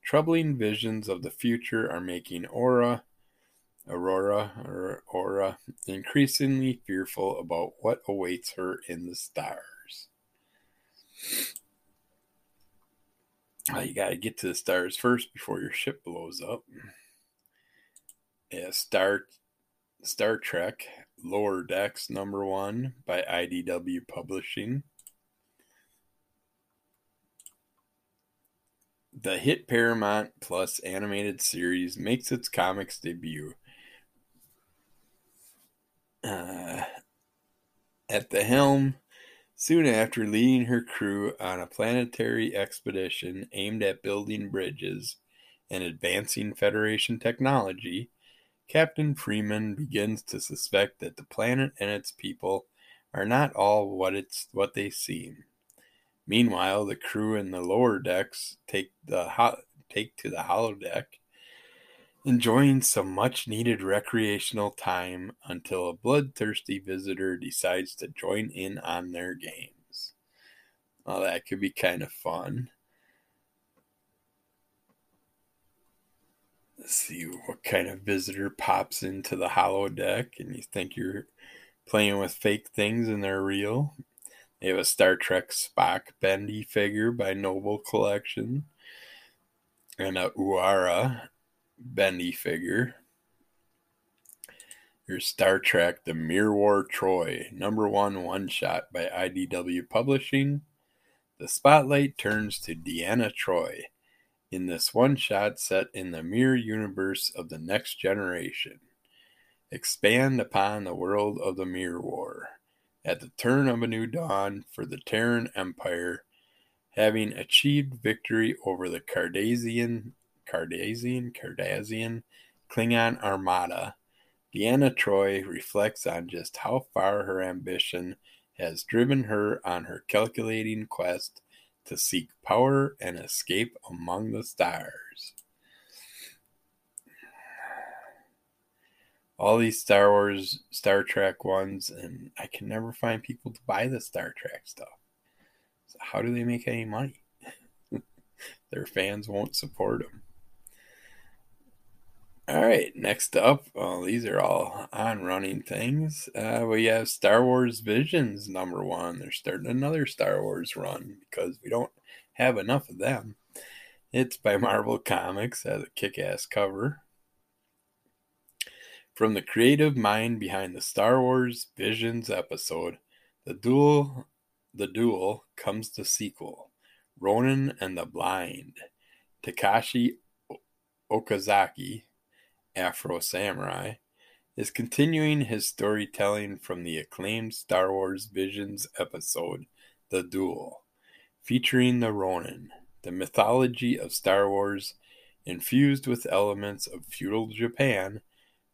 Troubling visions of the future are making Aura, Aurora, or Aura increasingly fearful about what awaits her in the stars. Uh, you got to get to the stars first before your ship blows up. Yeah, Star Star Trek Lower Decks number one by IDW Publishing. The hit Paramount Plus animated series makes its comics debut. Uh, at the helm, soon after leading her crew on a planetary expedition aimed at building bridges and advancing Federation technology, Captain Freeman begins to suspect that the planet and its people are not all what it's what they seem. Meanwhile, the crew in the lower decks take the ho- take to the holodeck, enjoying some much needed recreational time until a bloodthirsty visitor decides to join in on their games. Well, that could be kind of fun. See what kind of visitor pops into the holodeck and you think you're playing with fake things and they're real. They have a Star Trek Spock Bendy figure by Noble Collection and a Uhura Bendy figure. There's Star Trek The Mirror War, Troi, number one one shot by IDW Publishing. The spotlight turns to Deanna Troi in this one shot set in the mirror universe of the next generation. Expand upon the world of the Mirror War. At the turn of a new dawn for the Terran Empire, having achieved victory over the Cardassian, Cardassian, Cardassian Klingon Armada, Deanna Troi reflects on just how far her ambition has driven her on her calculating quest to seek power and escape among the stars. All these Star Wars, Star Trek ones, and I can never find people to buy the Star Trek stuff. So how do they make any money? Their fans won't support them. All right, next up, well, these are all on running things. Uh, we have Star Wars Visions number one. They're starting another Star Wars run because we don't have enough of them. It's by Marvel Comics, has a kick ass cover. From the creative mind behind the Star Wars Visions episode, the duel, the duel comes the sequel, Ronin and the Blind. Takashi Okazaki Afro Samurai, is continuing his storytelling from the acclaimed Star Wars Visions episode, The Duel, featuring the Ronin, the mythology of Star Wars, infused with elements of feudal Japan,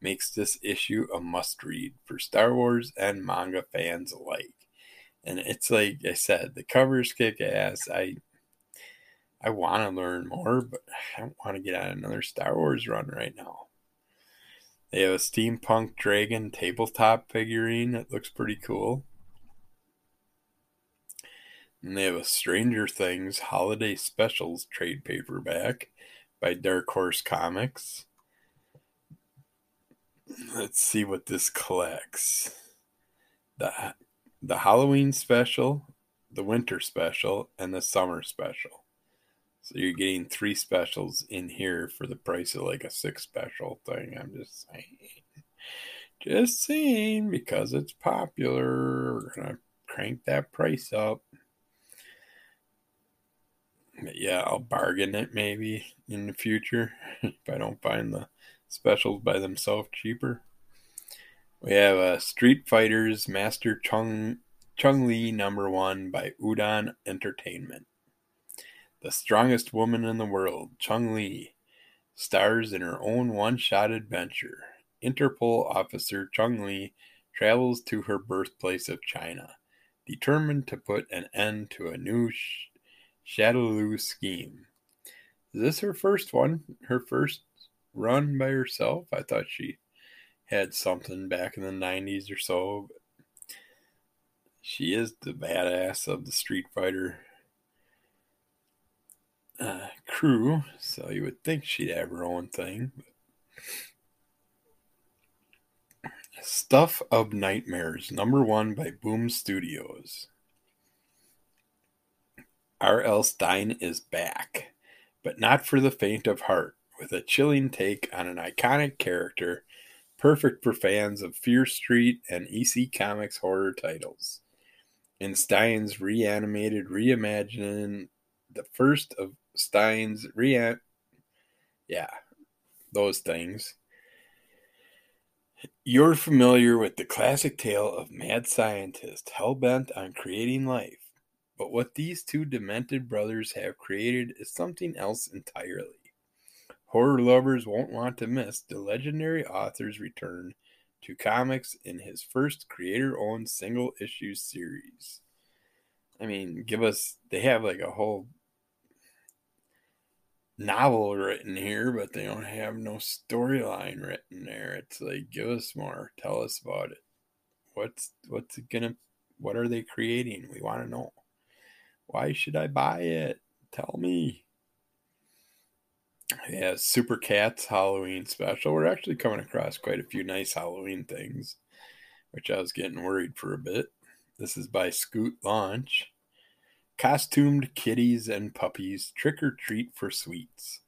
makes this issue a must read for Star Wars and manga fans alike. And it's like I said, the covers kick ass. I I want to learn more, but I don't want to get on another Star Wars run right now. They have a steampunk dragon tabletop figurine that looks pretty cool. And they have a Stranger Things Holiday Specials trade paperback by Dark Horse Comics. Let's see what this collects. The the Halloween special, the winter special, and the summer special. So you're getting three specials in here for the price of like a six special thing. I'm just saying. Just saying because it's popular. We're gonna crank that price up. But yeah, I'll bargain it maybe in the future if I don't find the specials by themselves cheaper. We have a uh, Street Fighters Master Chung Chun Li number one by Udon Entertainment. The strongest woman in the world, Chun Li, stars in her own one shot adventure. Interpol officer Chun Li travels to her birthplace of China, determined to put an end to a new sh- Shadaloo scheme. Is this her first one? Her first run by herself? I thought she had something back in the 90s or so. She is the badass of the Street Fighter crew, so you would think she'd have her own thing. Stuff of Nightmares, number one by Boom Studios. R.L. Stine is back, but not for the faint of heart, with a chilling take on an iconic character, perfect for fans of Fear Street and EC Comics horror titles. In Stine's reanimated reimagining, the first of Stine's rean, yeah, those things. You're familiar with the classic tale of mad scientist hell bent on creating life. But what these two demented brothers have created is something else entirely. Horror lovers won't want to miss the legendary author's return to comics in his first creator owned single issue series. I mean, give us, they have like a whole novel written here, but they don't have no storyline written there. It's like, give us more. Tell us about it. What's what's it gonna? What are they creating? We want to know. Why should I buy it? Tell me. Yeah, Super Cats Halloween special. We're actually coming across quite a few nice Halloween things, which I was getting worried for a bit. This is by Scoot Launch. Costumed kitties and puppies trick or treat for sweets,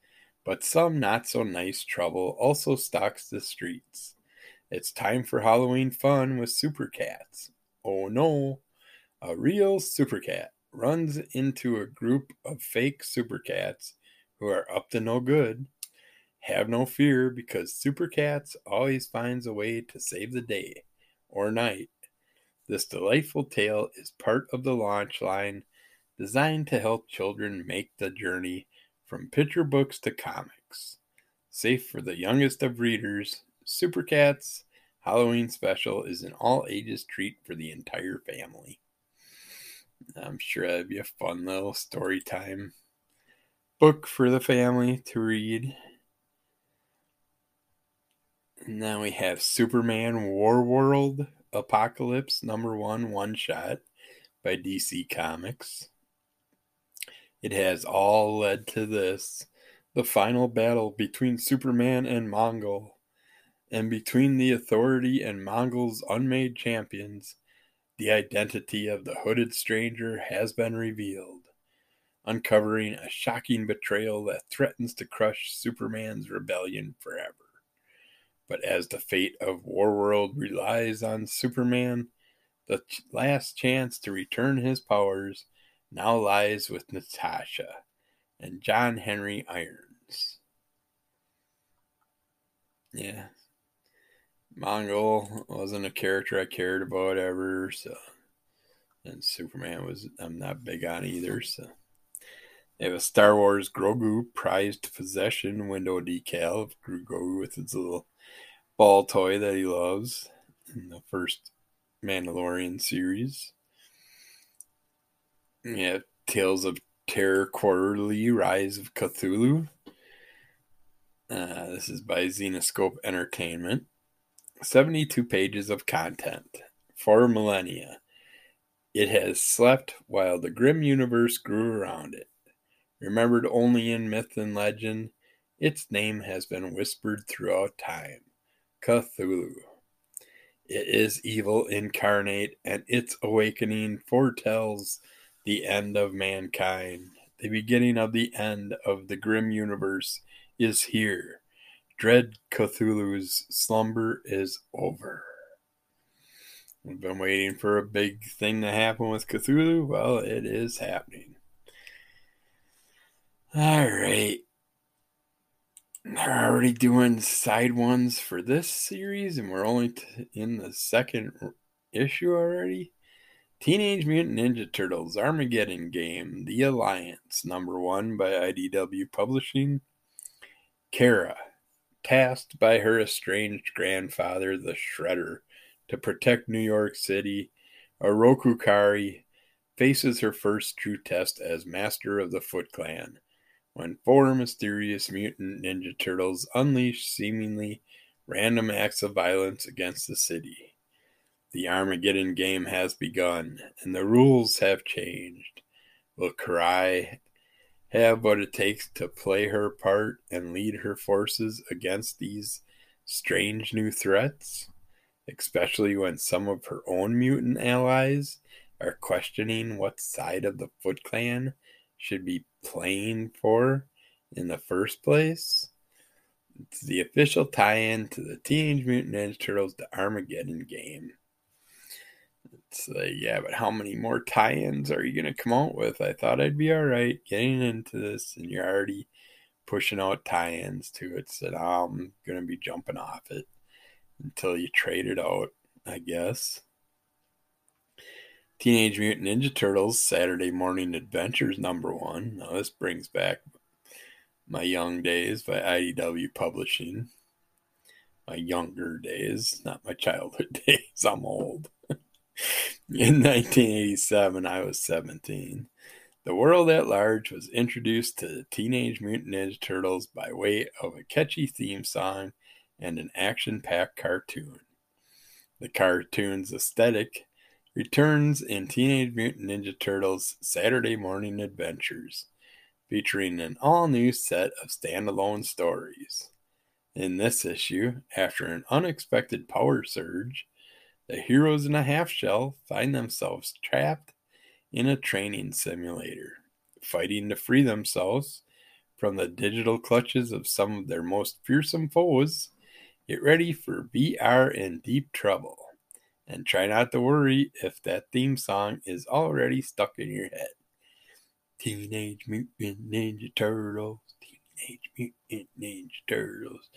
but some not so nice trouble also stalks the streets. It's time for Halloween fun with Super Cats. Oh no, a real Super Cat runs into a group of fake Super Cats who are up to no good. Have no fear because Super Cats always finds a way to save the day or night. This delightful tale is part of the launch line designed to help children make the journey from picture books to comics. Safe for the youngest of readers, Super Cats Halloween Special is an all ages treat for the entire family. I'm sure that'd be a fun little story time book for the family to read. And then we have Superman War World Apocalypse number one one shot by DC Comics. It has all led to this. The final battle between Superman and Mongul, and between the Authority and Mongul's unmade champions, the identity of the hooded stranger has been revealed, uncovering a shocking betrayal that threatens to crush Superman's rebellion forever. But as the fate of Warworld relies on Superman, the last chance to return his powers now lies with Natasha and John Henry Irons. Yeah. Mongul wasn't a character I cared about ever, so and Superman was I'm not big on either, so they have a Star Wars Grogu prized possession window decal of Grogu with his little ball toy that he loves in the first Mandalorian series. Yeah, Tales of Terror Quarterly Rise of Cthulhu. Uh, this is by Zenescope Entertainment. 72 pages of content. For millennia. It has slept while the grim universe grew around it. Remembered only in myth and legend, its name has been whispered throughout time Cthulhu. It is evil incarnate, and its awakening foretells the end of mankind. The beginning of the end of the grim universe is here. Dread Cthulhu's slumber is over. We've been waiting for a big thing to happen with Cthulhu. Well, it is happening. All right. They're already doing side ones for this series, and we're only t- in the second issue already. Teenage Mutant Ninja Turtles Armageddon Game The Alliance, number one by IDW Publishing. Karai, tasked by her estranged grandfather, the Shredder, to protect New York City, Oroku Karai faces her first true test as master of the Foot Clan when four mysterious mutant ninja turtles unleash seemingly random acts of violence against the city. The Armageddon game has begun, and the rules have changed. Will Karai have what it takes to play her part and lead her forces against these strange new threats? Especially when some of her own mutant allies are questioning what side of the Foot Clan should be playing for in the first place. It's the official tie-in to the Teenage Mutant Ninja Turtles The Armageddon game. It's like, yeah, but how many more tie-ins are you gonna come out with? I thought I'd be all right getting into this, and you're already pushing out tie-ins to it. So I'm gonna be jumping off it until you trade it out, I guess. Teenage Mutant Ninja Turtles Saturday Morning Adventures number one. Now this brings back my young days by IDW Publishing. My younger days, not my childhood days. I'm old. In 1987, I was 17. The world at large was introduced to Teenage Mutant Ninja Turtles by way of a catchy theme song and an action packed cartoon. The cartoon's aesthetic returns in Teenage Mutant Ninja Turtles Saturday Morning Adventures, featuring an all new set of standalone stories. In this issue, after an unexpected power surge, the heroes in a half shell find themselves trapped in a training simulator, fighting to free themselves from the digital clutches of some of their most fearsome foes. Get ready for VR in deep trouble. And try not to worry if that theme song is already stuck in your head. Teenage Mutant Ninja Turtles, Teenage Mutant Ninja Turtles,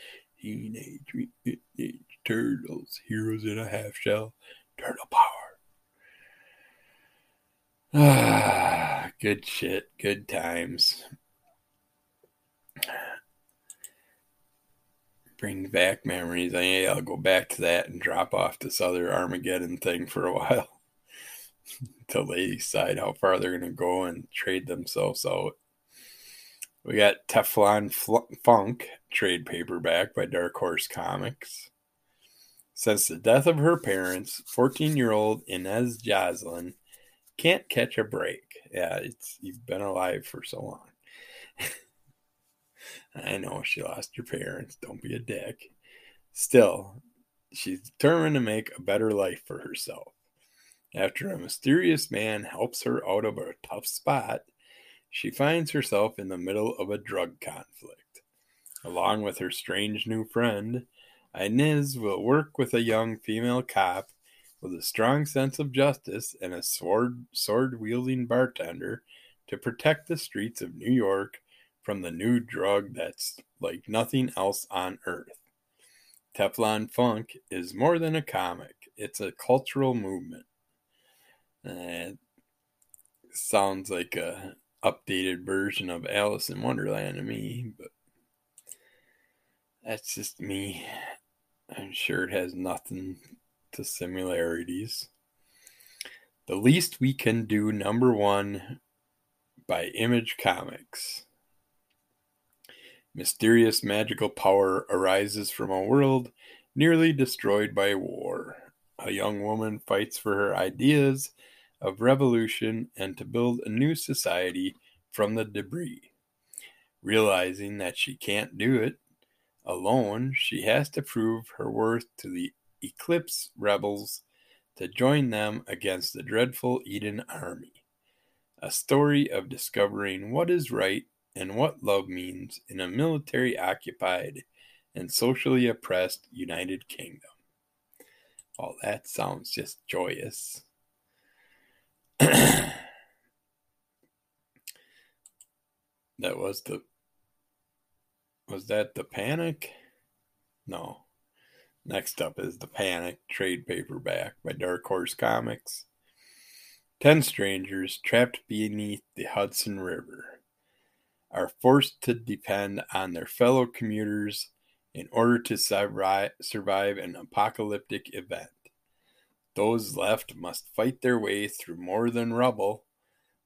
Teenage Mutant Turtles, Heroes in a Half Shell, Turtle Power. Ah, good shit, good times. Bring back memories. I, I'll go back to that and drop off this other Armageddon thing for a while until they decide how far they're going to go and trade themselves out. We got Teflon Funk trade paperback by Dark Horse Comics. Since the death of her parents, 14 year old Inez Joslin can't catch a break. Yeah, it's you've been alive for so long. I know she lost her parents. Don't be a dick. Still, she's determined to make a better life for herself. After a mysterious man helps her out of a tough spot, she finds herself in the middle of a drug conflict. Along with her strange new friend, Inez will work with a young female cop with a strong sense of justice and a sword sword wielding bartender to protect the streets of New York from the new drug that's like nothing else on earth. Teflon Funk is more than a comic, it's a cultural movement. it sounds like a updated version of Alice in Wonderland to me, but that's just me. I'm sure it has nothing to similarities. The Least We Can Do, number one, by Image Comics. Mysterious magical power arises from a world nearly destroyed by war. A young woman fights for her ideas of revolution and to build a new society from the debris. Realizing that she can't do it alone, she has to prove her worth to the Eclipse rebels to join them against the dreadful Eden army. A story of discovering what is right and what love means in a military occupied and socially oppressed United Kingdom. Well, that sounds just joyous. that was the was that the panic? No. Next up is The Panic trade paperback by Dark Horse Comics. Ten strangers trapped beneath the Hudson River are forced to depend on their fellow commuters in order to survive an apocalyptic event. Those left must fight their way through more than rubble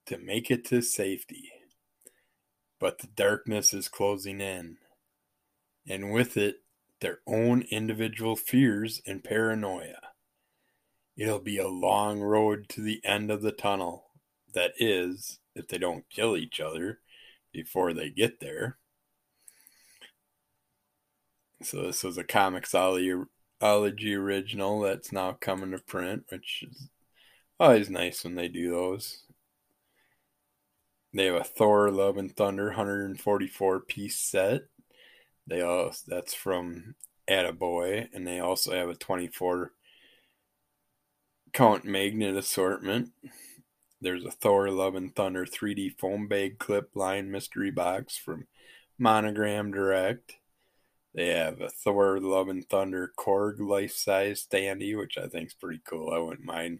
to make it to safety. But the darkness is closing in, and with it, their own individual fears and paranoia. It'll be a long road to the end of the tunnel. That is, if they don't kill each other before they get there. So this was a Comixology original that's now coming to print, which is always nice when they do those. They have a Thor Love and Thunder 144 piece set. They all that's from Attaboy, and they also have a 24 count magnet assortment. There's a Thor Love and Thunder 3D foam bag clip line mystery box from Monogram Direct. They have a Thor Love and Thunder Korg life size standee, which I think is pretty cool. I wouldn't mind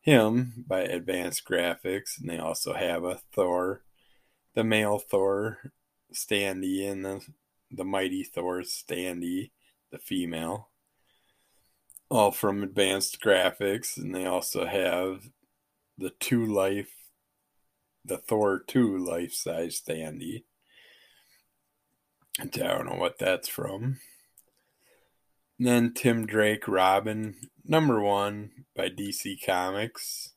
him by Advanced Graphics. And they also have a Thor, the male Thor standee, and the, the Mighty Thor standee, the female. All from Advanced Graphics. And they also have the two life, the Thor 2 life size standee. I don't know what that's from. And then Tim Drake Robin, number one by DC Comics.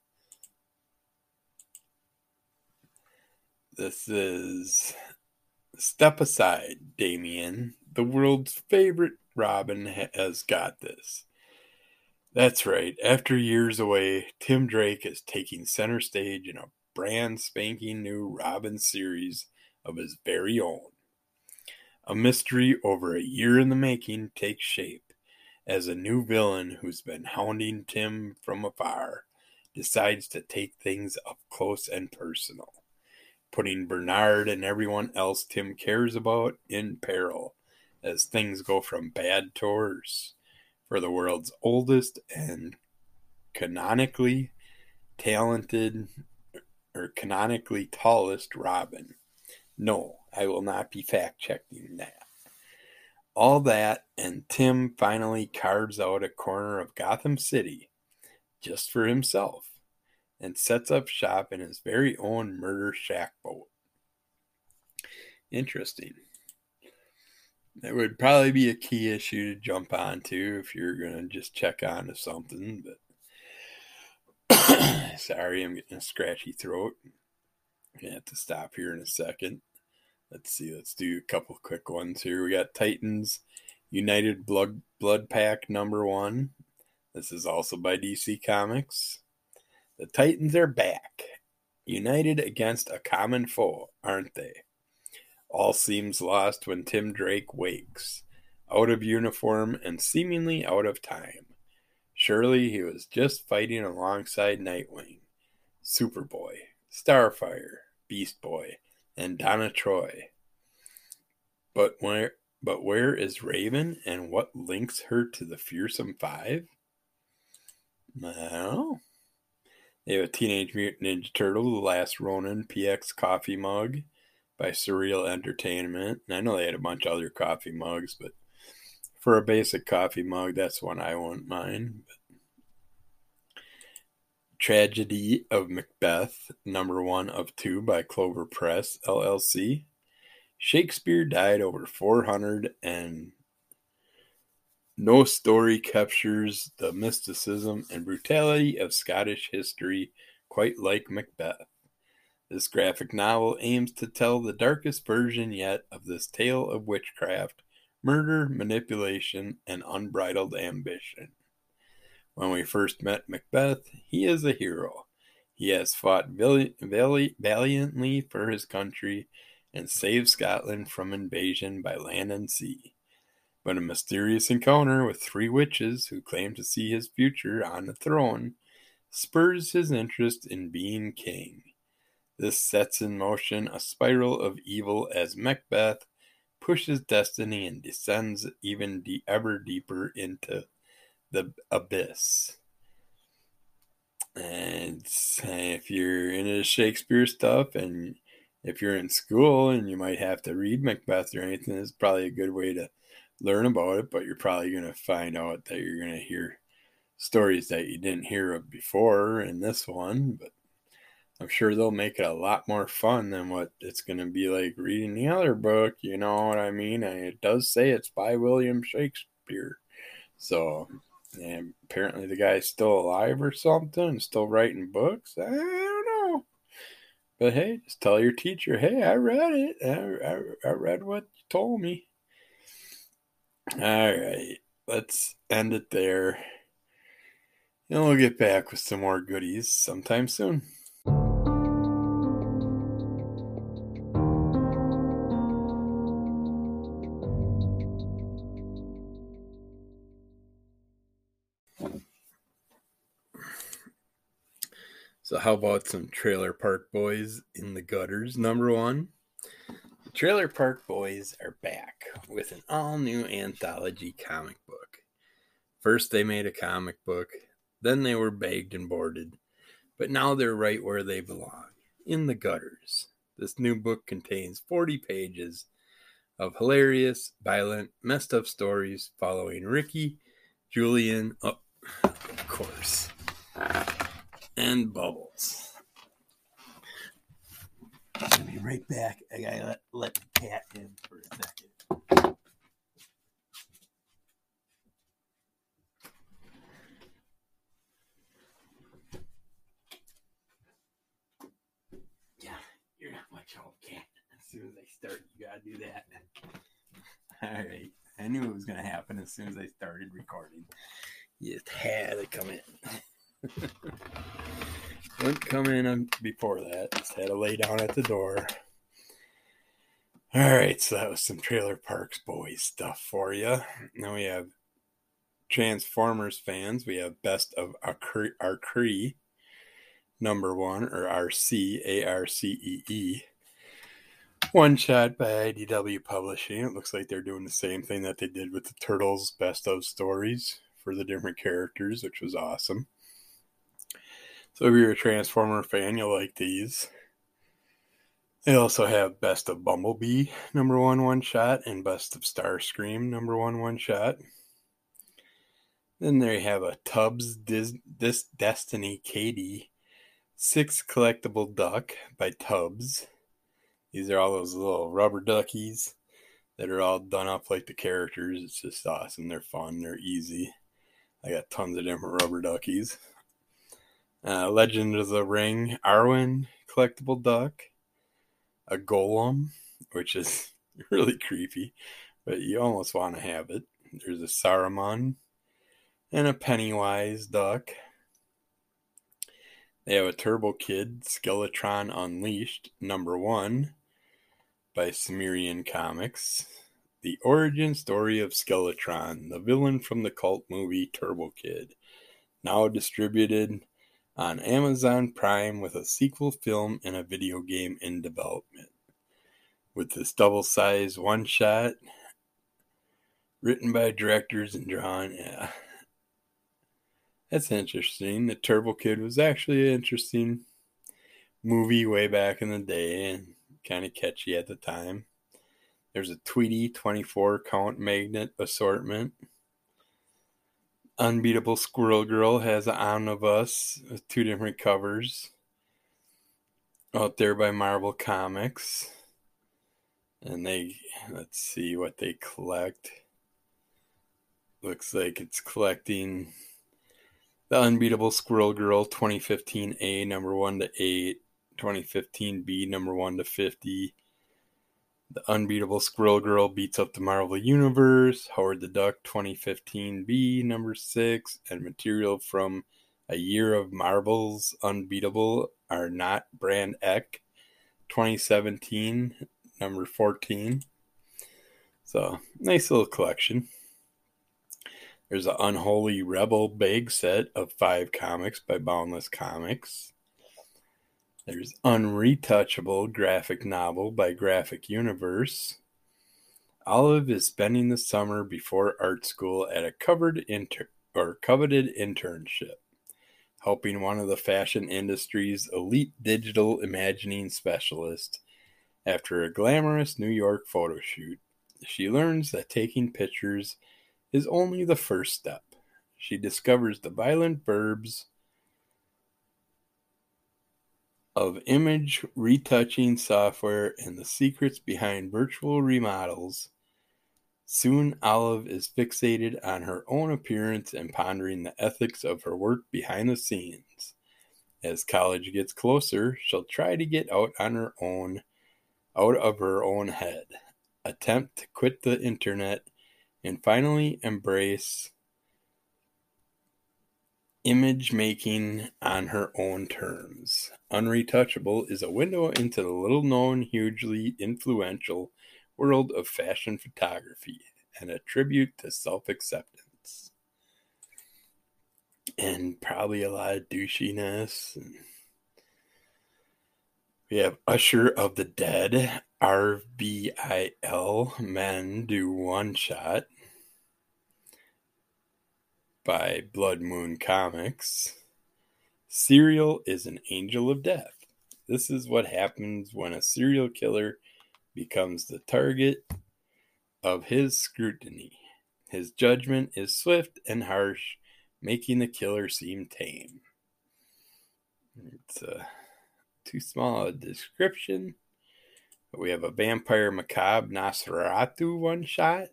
This is Step Aside, Damian. The world's favorite Robin has got this. That's right. After years away, Tim Drake is taking center stage in a brand spanking new Robin series of his very own. A mystery over a year in the making takes shape as a new villain who's been hounding Tim from afar decides to take things up close and personal, putting Bernard and everyone else Tim cares about in peril as things go from bad to worse for the world's oldest and canonically talented or canonically tallest Robin. No, I will not be fact checking that. All that, and Tim finally carves out a corner of Gotham City just for himself and sets up shop in his very own murder shack boat. Interesting. That would probably be a key issue to jump onto if you're going to just check onto something. But sorry, I'm getting a scratchy throat. I'm gonna have to stop here in a second. Let's see. Let's do a couple quick ones here. We got Titans United Blood Bloodpact number one. This is also by DC Comics. The Titans are back, united against a common foe, aren't they? All seems lost when Tim Drake wakes, out of uniform and seemingly out of time. Surely he was just fighting alongside Nightwing, Superboy, Starfire, Beast Boy, and Donna Troy. But where but where is Raven and what links her to the fearsome five? Well, they have a Teenage Mutant Ninja Turtle, The Last Ronin PX coffee mug by Surreal Entertainment. And I know they had a bunch of other coffee mugs, but for a basic coffee mug, that's one I won't mind. But Tragedy of Macbeth, number one of two by Clover Press, LLC. Shakespeare died over 400 and no story captures the mysticism and brutality of Scottish history quite like Macbeth. This graphic novel aims to tell the darkest version yet of this tale of witchcraft, murder, manipulation, and unbridled ambition. When we first met Macbeth, he is a hero. He has fought valiantly for his country and saved Scotland from invasion by land and sea. But a mysterious encounter with three witches who claim to see his future on the throne spurs his interest in being king. This sets in motion a spiral of evil as Macbeth pushes destiny and descends even de- ever deeper into the abyss. And if you're into Shakespeare stuff and if you're in school and you might have to read Macbeth or anything, it's probably a good way to learn about it, but you're probably going to find out that you're going to hear stories that you didn't hear of before in this one, but I'm sure they'll make it a lot more fun than what it's going to be like reading the other book. You know what I mean? And it does say it's by William Shakespeare. So and apparently the guy's still alive or something, still writing books. I don't know. But hey, just tell your teacher, hey, I read it. I, I, I read what you told me. All right, let's end it there. And we'll get back with some more goodies sometime soon. So, how about some Trailer Park Boys in the Gutters? Number one. The Trailer Park Boys are back with an all new anthology comic book. First, they made a comic book, then, they were bagged and boarded, but now they're right where they belong in the gutters. This new book contains 40 pages of hilarious, violent, messed up stories following Ricky, Julian, oh, of course and bubbles. I'll be right back. I gotta let, let the cat in for a second. Yeah, you're not much of a cat. As soon as I start, you gotta do that. All right. I knew it was gonna happen as soon as I started recording. You just had to come in. Wouldn't come in before that. Just had to lay down at the door. All right, so that was some Trailer Parks Boys stuff for you. Now we have Transformers fans. We have Best of Arcee, number one, or RC, A R C E E. One shot by IDW Publishing. It looks like they're doing the same thing that they did with the Turtles Best of stories for the different characters, which was awesome. So if you're a Transformer fan, you'll like these. They also have Best of Bumblebee, number one one shot, and Best of Starscream, number one one shot. Then they have a Tubbz Dis- Dis- Destiny Katie, six collectible duck by Tubbz. These are all those little rubber duckies that are all done up like the characters. It's just awesome. They're fun. They're easy. I got tons of different rubber duckies uh, Legend of the Ring Arwen collectible duck, a Gollum, which is really creepy, but you almost want to have it. There's a Saruman and a Pennywise duck. They have a Turbo Kid Skeletron Unleashed number one by Cimmerian Comics. The origin story of Skeletron, the villain from the cult movie Turbo Kid, now distributed on Amazon Prime with a sequel film and a video game in development. With this double sized one shot, written by directors and drawn, yeah. That's interesting. The Turbo Kid was actually an interesting movie way back in the day and kind of catchy at the time. There's a Tweety 24 count magnet assortment. Unbeatable Squirrel Girl has an omnibus with uh, two different covers out there by Marvel Comics. And they, let's see what they collect. Looks like it's collecting the Unbeatable Squirrel Girl 2015A, number 1 to 8, 2015B, number 1 to 50, the Unbeatable Squirrel Girl beats up the Marvel Universe. Howard the Duck 2015 B, number six, and material from A Year of Marvel's Unbeatable are not Brand Eck 2017, number 14. So, nice little collection. There's an Unholy Rebel bag set of five comics by Boundless Comics. There's Unretouchable graphic novel by Graphic Universe. Olive is spending the summer before art school at a covered inter- or coveted internship, helping one of the fashion industry's elite digital imagining specialists. After a glamorous New York photo shoot, she learns that taking pictures is only the first step. She discovers the violent verbs of image retouching software and the secrets behind virtual remodels. Soon, Olive is fixated on her own appearance and pondering the ethics of her work behind the scenes. As college gets closer, she'll try to get out on her own, out of her own head, attempt to quit the internet, and finally embrace image making on her own terms. Unretouchable is a window into the little known, hugely influential world of fashion photography and a tribute to self acceptance. And probably a lot of douchiness We have Usher of the Dead, RBIL Men Do One Shot by Blood Moon Comics. Serial is an angel of death. This is what happens when a serial killer becomes the target of his scrutiny. His judgment is swift and harsh, making the killer seem tame. It's a too small a description. We have a Vampire Macabre Nosferatu one shot.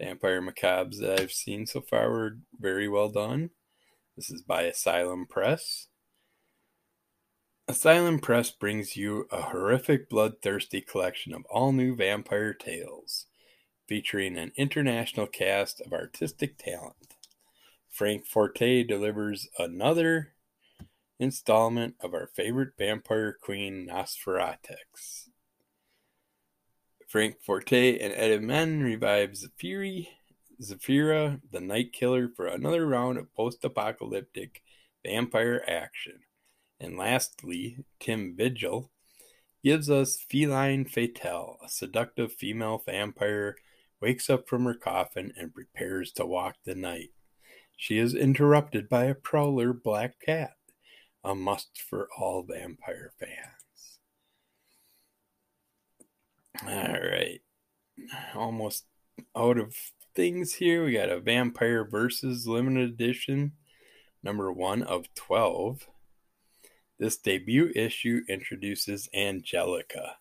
Vampire Macabres that I've seen so far were very well done. This is by Asylum Press. Asylum Press brings you a horrific, bloodthirsty collection of all new vampire tales, featuring an international cast of artistic talent. Frank Forte delivers another installment of our favorite vampire queen, Nosferatex. Frank Forte and Ed Men revive Zafiri, Zafira, the Night Killer, for another round of post apocalyptic vampire action. And lastly, Tim Vigil gives us Feline Fatale, a seductive female vampire wakes up from her coffin and prepares to walk the night. She is interrupted by a prowler black cat a must for all vampire fans. All right. Almost out of things here. We got a Vampire Versus limited edition, number one of 12. This debut issue introduces Angelica,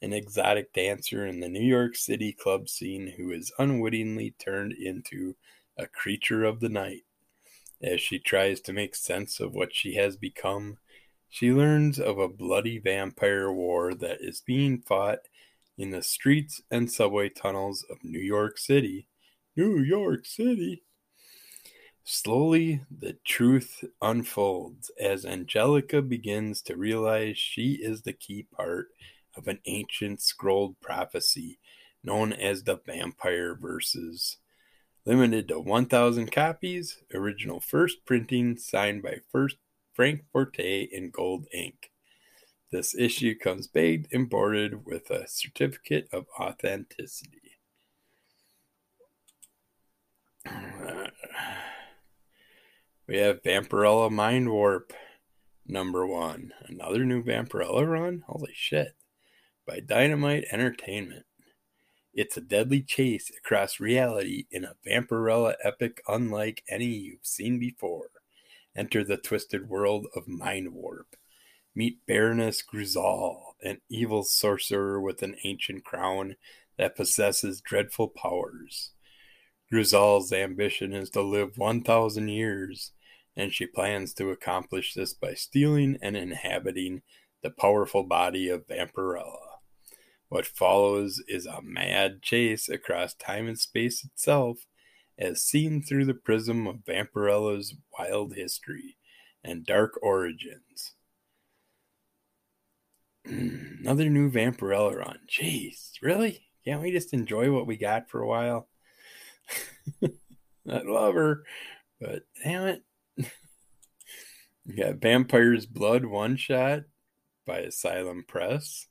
an exotic dancer in the New York City club scene who is unwittingly turned into a creature of the night. As she tries to make sense of what she has become, she learns of a bloody vampire war that is being fought in the streets and subway tunnels of New York City. New York City. Slowly, the truth unfolds as Angelica begins to realize she is the key part of an ancient scrolled prophecy known as the Vampire Verses limited to 1,000 copies, original first printing signed by first Frank Forte in gold ink. This issue comes baked and boarded with a certificate of authenticity. We have Vampirella Mind Warp number one. Another new Vampirella run? Holy shit. By Dynamite Entertainment. It's a deadly chase across reality in a Vampirella epic unlike any you've seen before. Enter the twisted world of Mind Warp. Meet Baroness Gruzal, an evil sorcerer with an ancient crown that possesses dreadful powers. Gruzal's ambition is to live 1,000 years, and she plans to accomplish this by stealing and inhabiting the powerful body of Vampirella. What follows is a mad chase across time and space itself, as seen through the prism of Vampirella's wild history and dark origins. Another new Vampirella run. Jeez, really? Can't we just enjoy what we got for a while? I love her, but damn it. you got Vampire's Blood one shot by Asylum Press.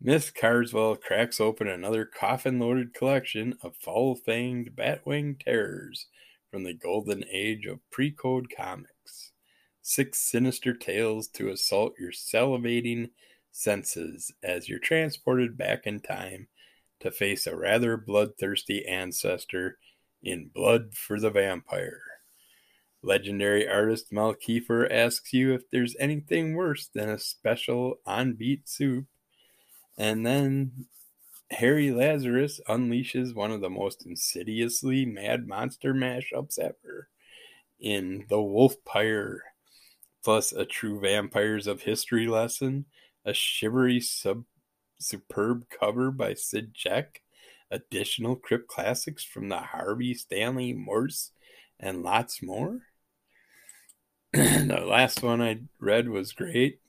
Miss Carswell cracks open another coffin loaded collection of foul fanged batwing terrors from the golden age of pre code comics. Six sinister tales to assault your salivating senses as you're transported back in time to face a rather bloodthirsty ancestor in Blood for the Vampire. Legendary artist Mel Keefer asks you if there's anything worse than a special on beat soup and then Harry Lazarus unleashes one of the most insidiously mad monster mashups ever in The Wolf Pyre, plus a true Vampires of History lesson, a shivery sub superb cover by Sid Check, additional Crypt classics from the Harvey Stanley Morse, and lots more. the last one I read was great.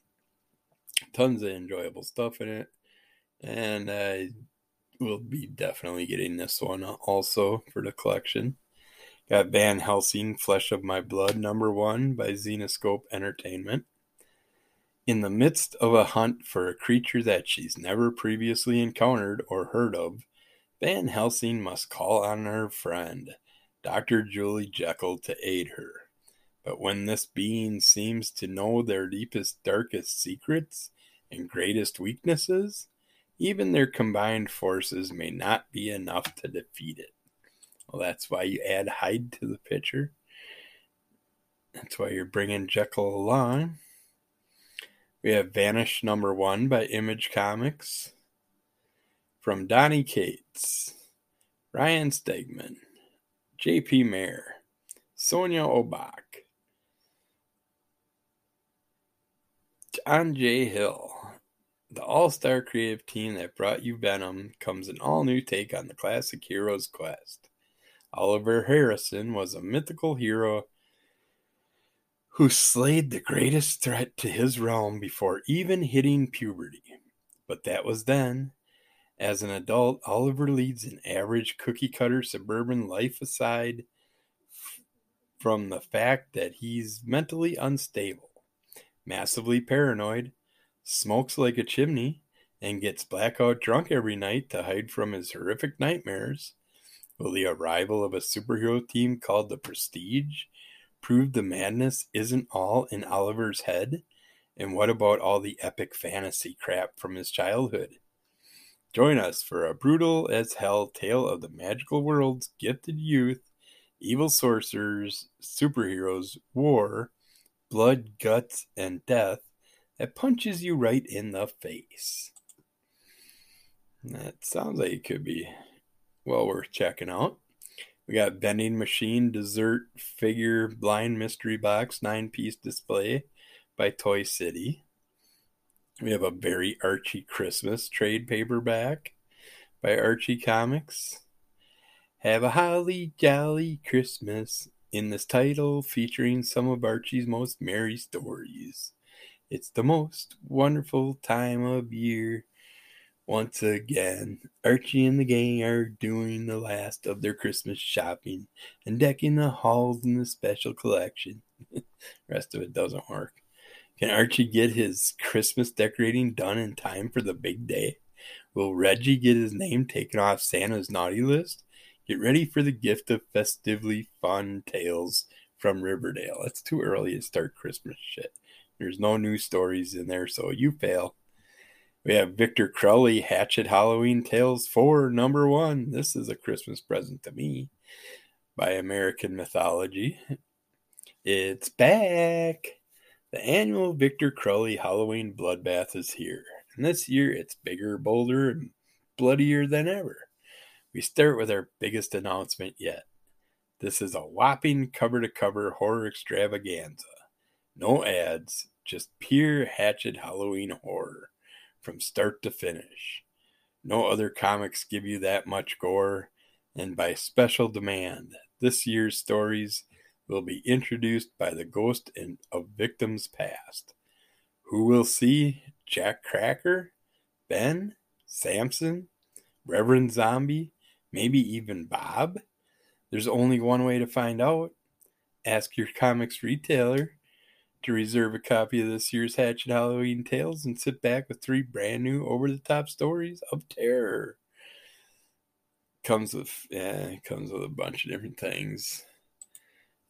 Tons of enjoyable stuff in it and I will be definitely getting this one also for the collection. Got Van Helsing, Flesh of My Blood, number one by Zenescope Entertainment. In the midst of a hunt for a creature that she's never previously encountered or heard of, Van Helsing must call on her friend, Dr. Julie Jekyll, to aid her. But when this being seems to know their deepest, darkest secrets and greatest weaknesses, even their combined forces may not be enough to defeat it. Well, that's why you add Hyde to the picture. That's why you're bringing Jekyll along. We have Vanish number one by Image Comics. From Donny Cates, Ryan Stegman, J.P. Mayer, Sonia Oback, John J. Hill. The all star creative team that brought you Venom comes an all new take on the classic hero's quest. Oliver Harrison was a mythical hero who slayed the greatest threat to his realm before even hitting puberty. But that was then. As an adult, Oliver leads an average cookie cutter suburban life aside from the fact that he's mentally unstable, massively paranoid, smokes like a chimney, and gets blackout drunk every night to hide from his horrific nightmares. Will the arrival of a superhero team called the Prestige prove the madness isn't all in Oliver's head? And what about all the epic fantasy crap from his childhood? Join us for a brutal as hell tale of the magical world's gifted youth, evil sorcerers, superheroes, war, blood, guts, and death that punches you right in the face. That sounds like it could be well worth checking out. We got vending machine, dessert, figure, blind mystery box, nine piece display by Toy City. We have a very Archie Christmas trade paperback by Archie Comics. Have a holly jolly Christmas in this title featuring some of Archie's most merry stories. It's the most wonderful time of year once again, Archie and the gang are doing the last of their Christmas shopping and decking the halls in the special collection. rest of it doesn't work. Can Archie get his Christmas decorating done in time for the big day? Will Reggie get his name taken off Santa's naughty list? Get ready for the gift of festively fun tales from Riverdale. It's too early to start Christmas shit. There's no new stories in there, so you fail. We have Victor Crowley, Hatchet Halloween Tales 4, number one. This is a Christmas present to me by American Mythology. It's back. The annual Victor Crowley Halloween Bloodbath is here. And this year it's bigger, bolder, and bloodier than ever. We start with our biggest announcement yet. This is a whopping cover to cover horror extravaganza. No ads, just pure Hatchet Halloween horror from start to finish. No other comics give you that much gore, and by special demand, this year's stories will be introduced by the ghost of victims past. Who will see Jack Cracker, Ben, Samson, Reverend Zombie, maybe even Bob? There's only one way to find out. Ask your comics retailer to reserve a copy of this year's Hatchet Halloween Tales and sit back with three brand new over the top stories of terror. Comes with yeah, comes with a bunch of different things.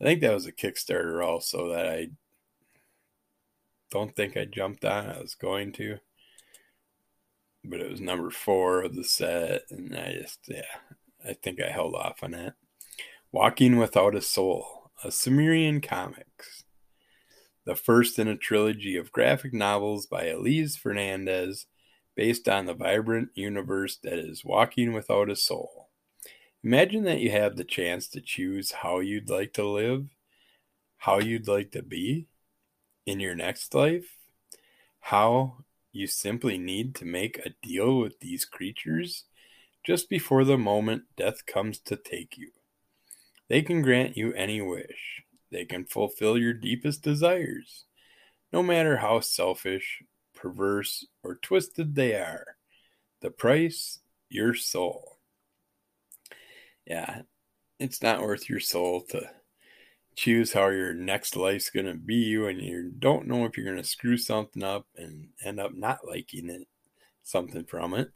I think that was a Kickstarter also that I don't think I jumped on. I was going to. But it was number four of the set, and I just yeah, I think I held off on that. Walking Without a Soul, a Cimmerian Comics the first in a trilogy of graphic novels by Elise Fernandez based on the vibrant universe that is Walking Without a Soul. Imagine that you have the chance to choose how you'd like to live, how you'd like to be in your next life, how you simply need to make a deal with these creatures just before the moment death comes to take you. They can grant you any wish. They can fulfill your deepest desires, no matter how selfish, perverse, or twisted they are. The price, your soul. Yeah, it's not worth your soul to choose how your next life's going to be when you don't know if you're going to screw something up and end up not liking it, something from it.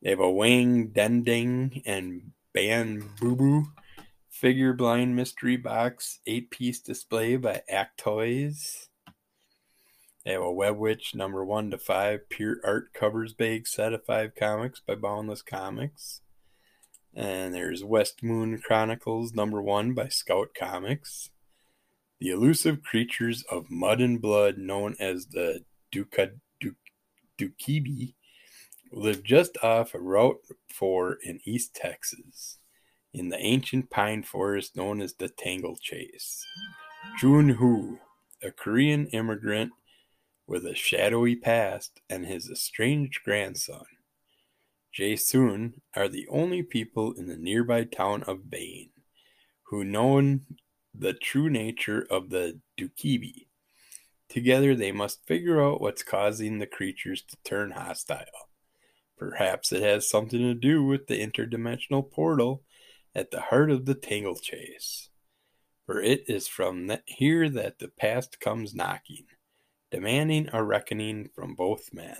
They have a Wang Dending and Ban Boo Boo figure blind mystery box eight piece display by Act Toys. They have a Web Witch number one to five pure art covers bag set of five comics by Boundless Comics. And there's West Moon Chronicles number one by Scout Comics. The elusive creatures of mud and blood, known as the Duka, Duk, Dukibi, live just off Route 4 in East Texas, in the ancient pine forest known as the Tangle Chase. Jun Hu, a Korean immigrant with a shadowy past, and his estranged grandson, Jae-Soon are the only people in the nearby town of Bain who know the true nature of the Dukibi. Together they must figure out what's causing the creatures to turn hostile. Perhaps it has something to do with the interdimensional portal at the heart of the Tangle Chase. For it is from here that the past comes knocking, demanding a reckoning from both men.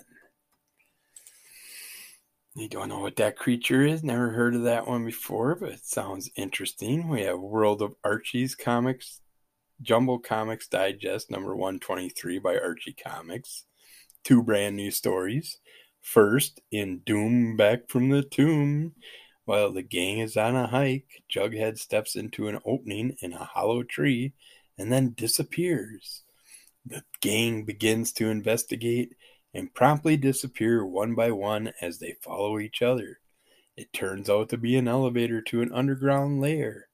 You don't know what that creature is. Never heard of that one before, but it sounds interesting. We have World of Archie's Comics, Jumbo Comics Digest number 123 by Archie Comics. Two brand new stories. First, in Doom Back from the Tomb, while the gang is on a hike, Jughead steps into an opening in a hollow tree and then disappears. The gang begins to investigate and promptly disappear one by one as they follow each other. It turns out to be an elevator to an underground lair.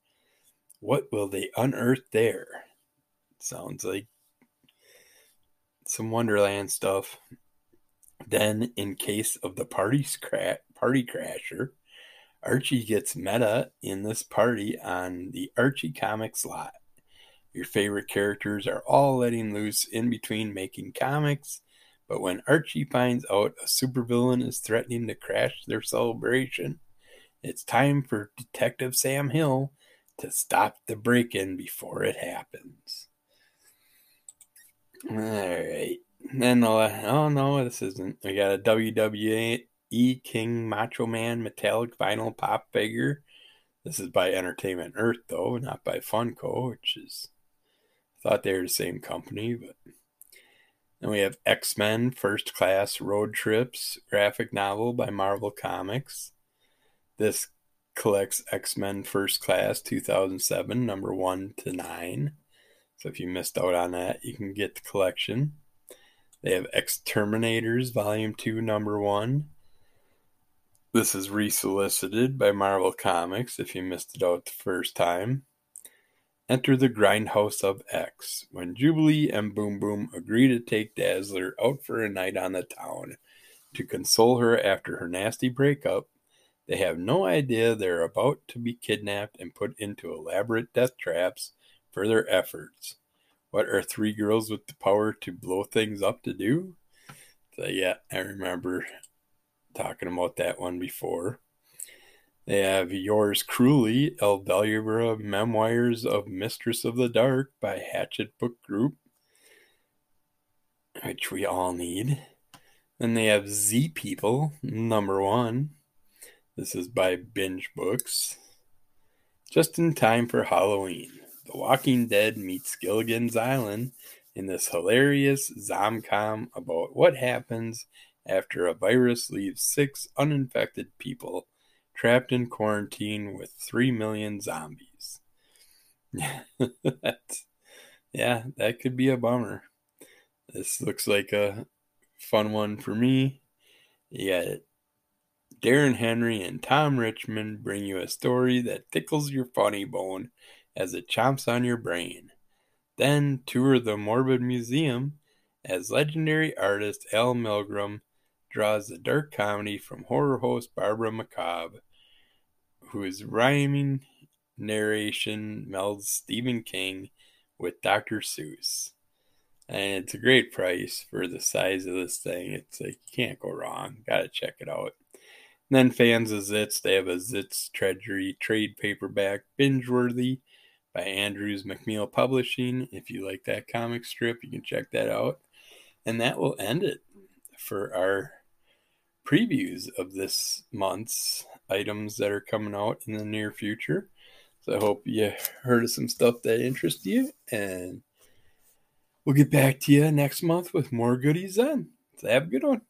What will they unearth there? Sounds like some Wonderland stuff. Then, in case of the party, scra- party crasher, Archie gets meta in this party on the Archie Comics lot. Your favorite characters are all letting loose in between making comics but when Archie finds out a supervillain is threatening to crash their celebration, it's time for Detective Sam Hill to stop the break in before it happens. All right. Then, the, oh no, this isn't. We got a WWE King Macho Man metallic vinyl pop figure. This is by Entertainment Earth, though, not by Funko, which is. I thought they were the same company, but. Then we have X Men First Class Road Trips graphic novel by Marvel Comics. This collects X Men First Class 2007, number 1 to 9. So if you missed out on that, you can get the collection. They have X-Terminators Volume 2, number 1. This is resolicited by Marvel Comics if you missed it out the first time. Enter the grindhouse of X. When Jubilee and Boom Boom agree to take Dazzler out for a night on the town to console her after her nasty breakup, they have no idea they're about to be kidnapped and put into elaborate death traps for their efforts. What are three girls with the power to blow things up to do? So, yeah, I remember talking about that one before. They have Yours Cruelly, Excalibur Memoirs of Mistress of the Dark by Hachette Book Group, which we all need. Then they have Z People, number one. This is by Binge Books. Just in time for Halloween, The Walking Dead meets Gilligan's Island in this hilarious zomcom about what happens after a virus leaves six uninfected people trapped in quarantine with 3 million zombies. yeah, that could be a bummer. This looks like a fun one for me. Yeah, Darren Henry and Tom Richmond bring you a story that tickles your funny bone as it chomps on your brain. Then tour the Morbid Museum as legendary artist Al Milgrom draws the dark comedy from horror host Barbara McCabe whose rhyming narration melds Stephen King with Dr. Seuss. And it's a great price for the size of this thing. It's like you can't go wrong. Gotta check it out. And then fans of Zits, they have a Zits Treasury trade paperback, binge worthy, by Andrews McMeel Publishing. If you like that comic strip, you can check that out. And that will end it for our previews of this month's items that are coming out in the near future. So I hope you heard of some stuff that interests you. And we'll get back to you next month with more goodies then. So have a good one.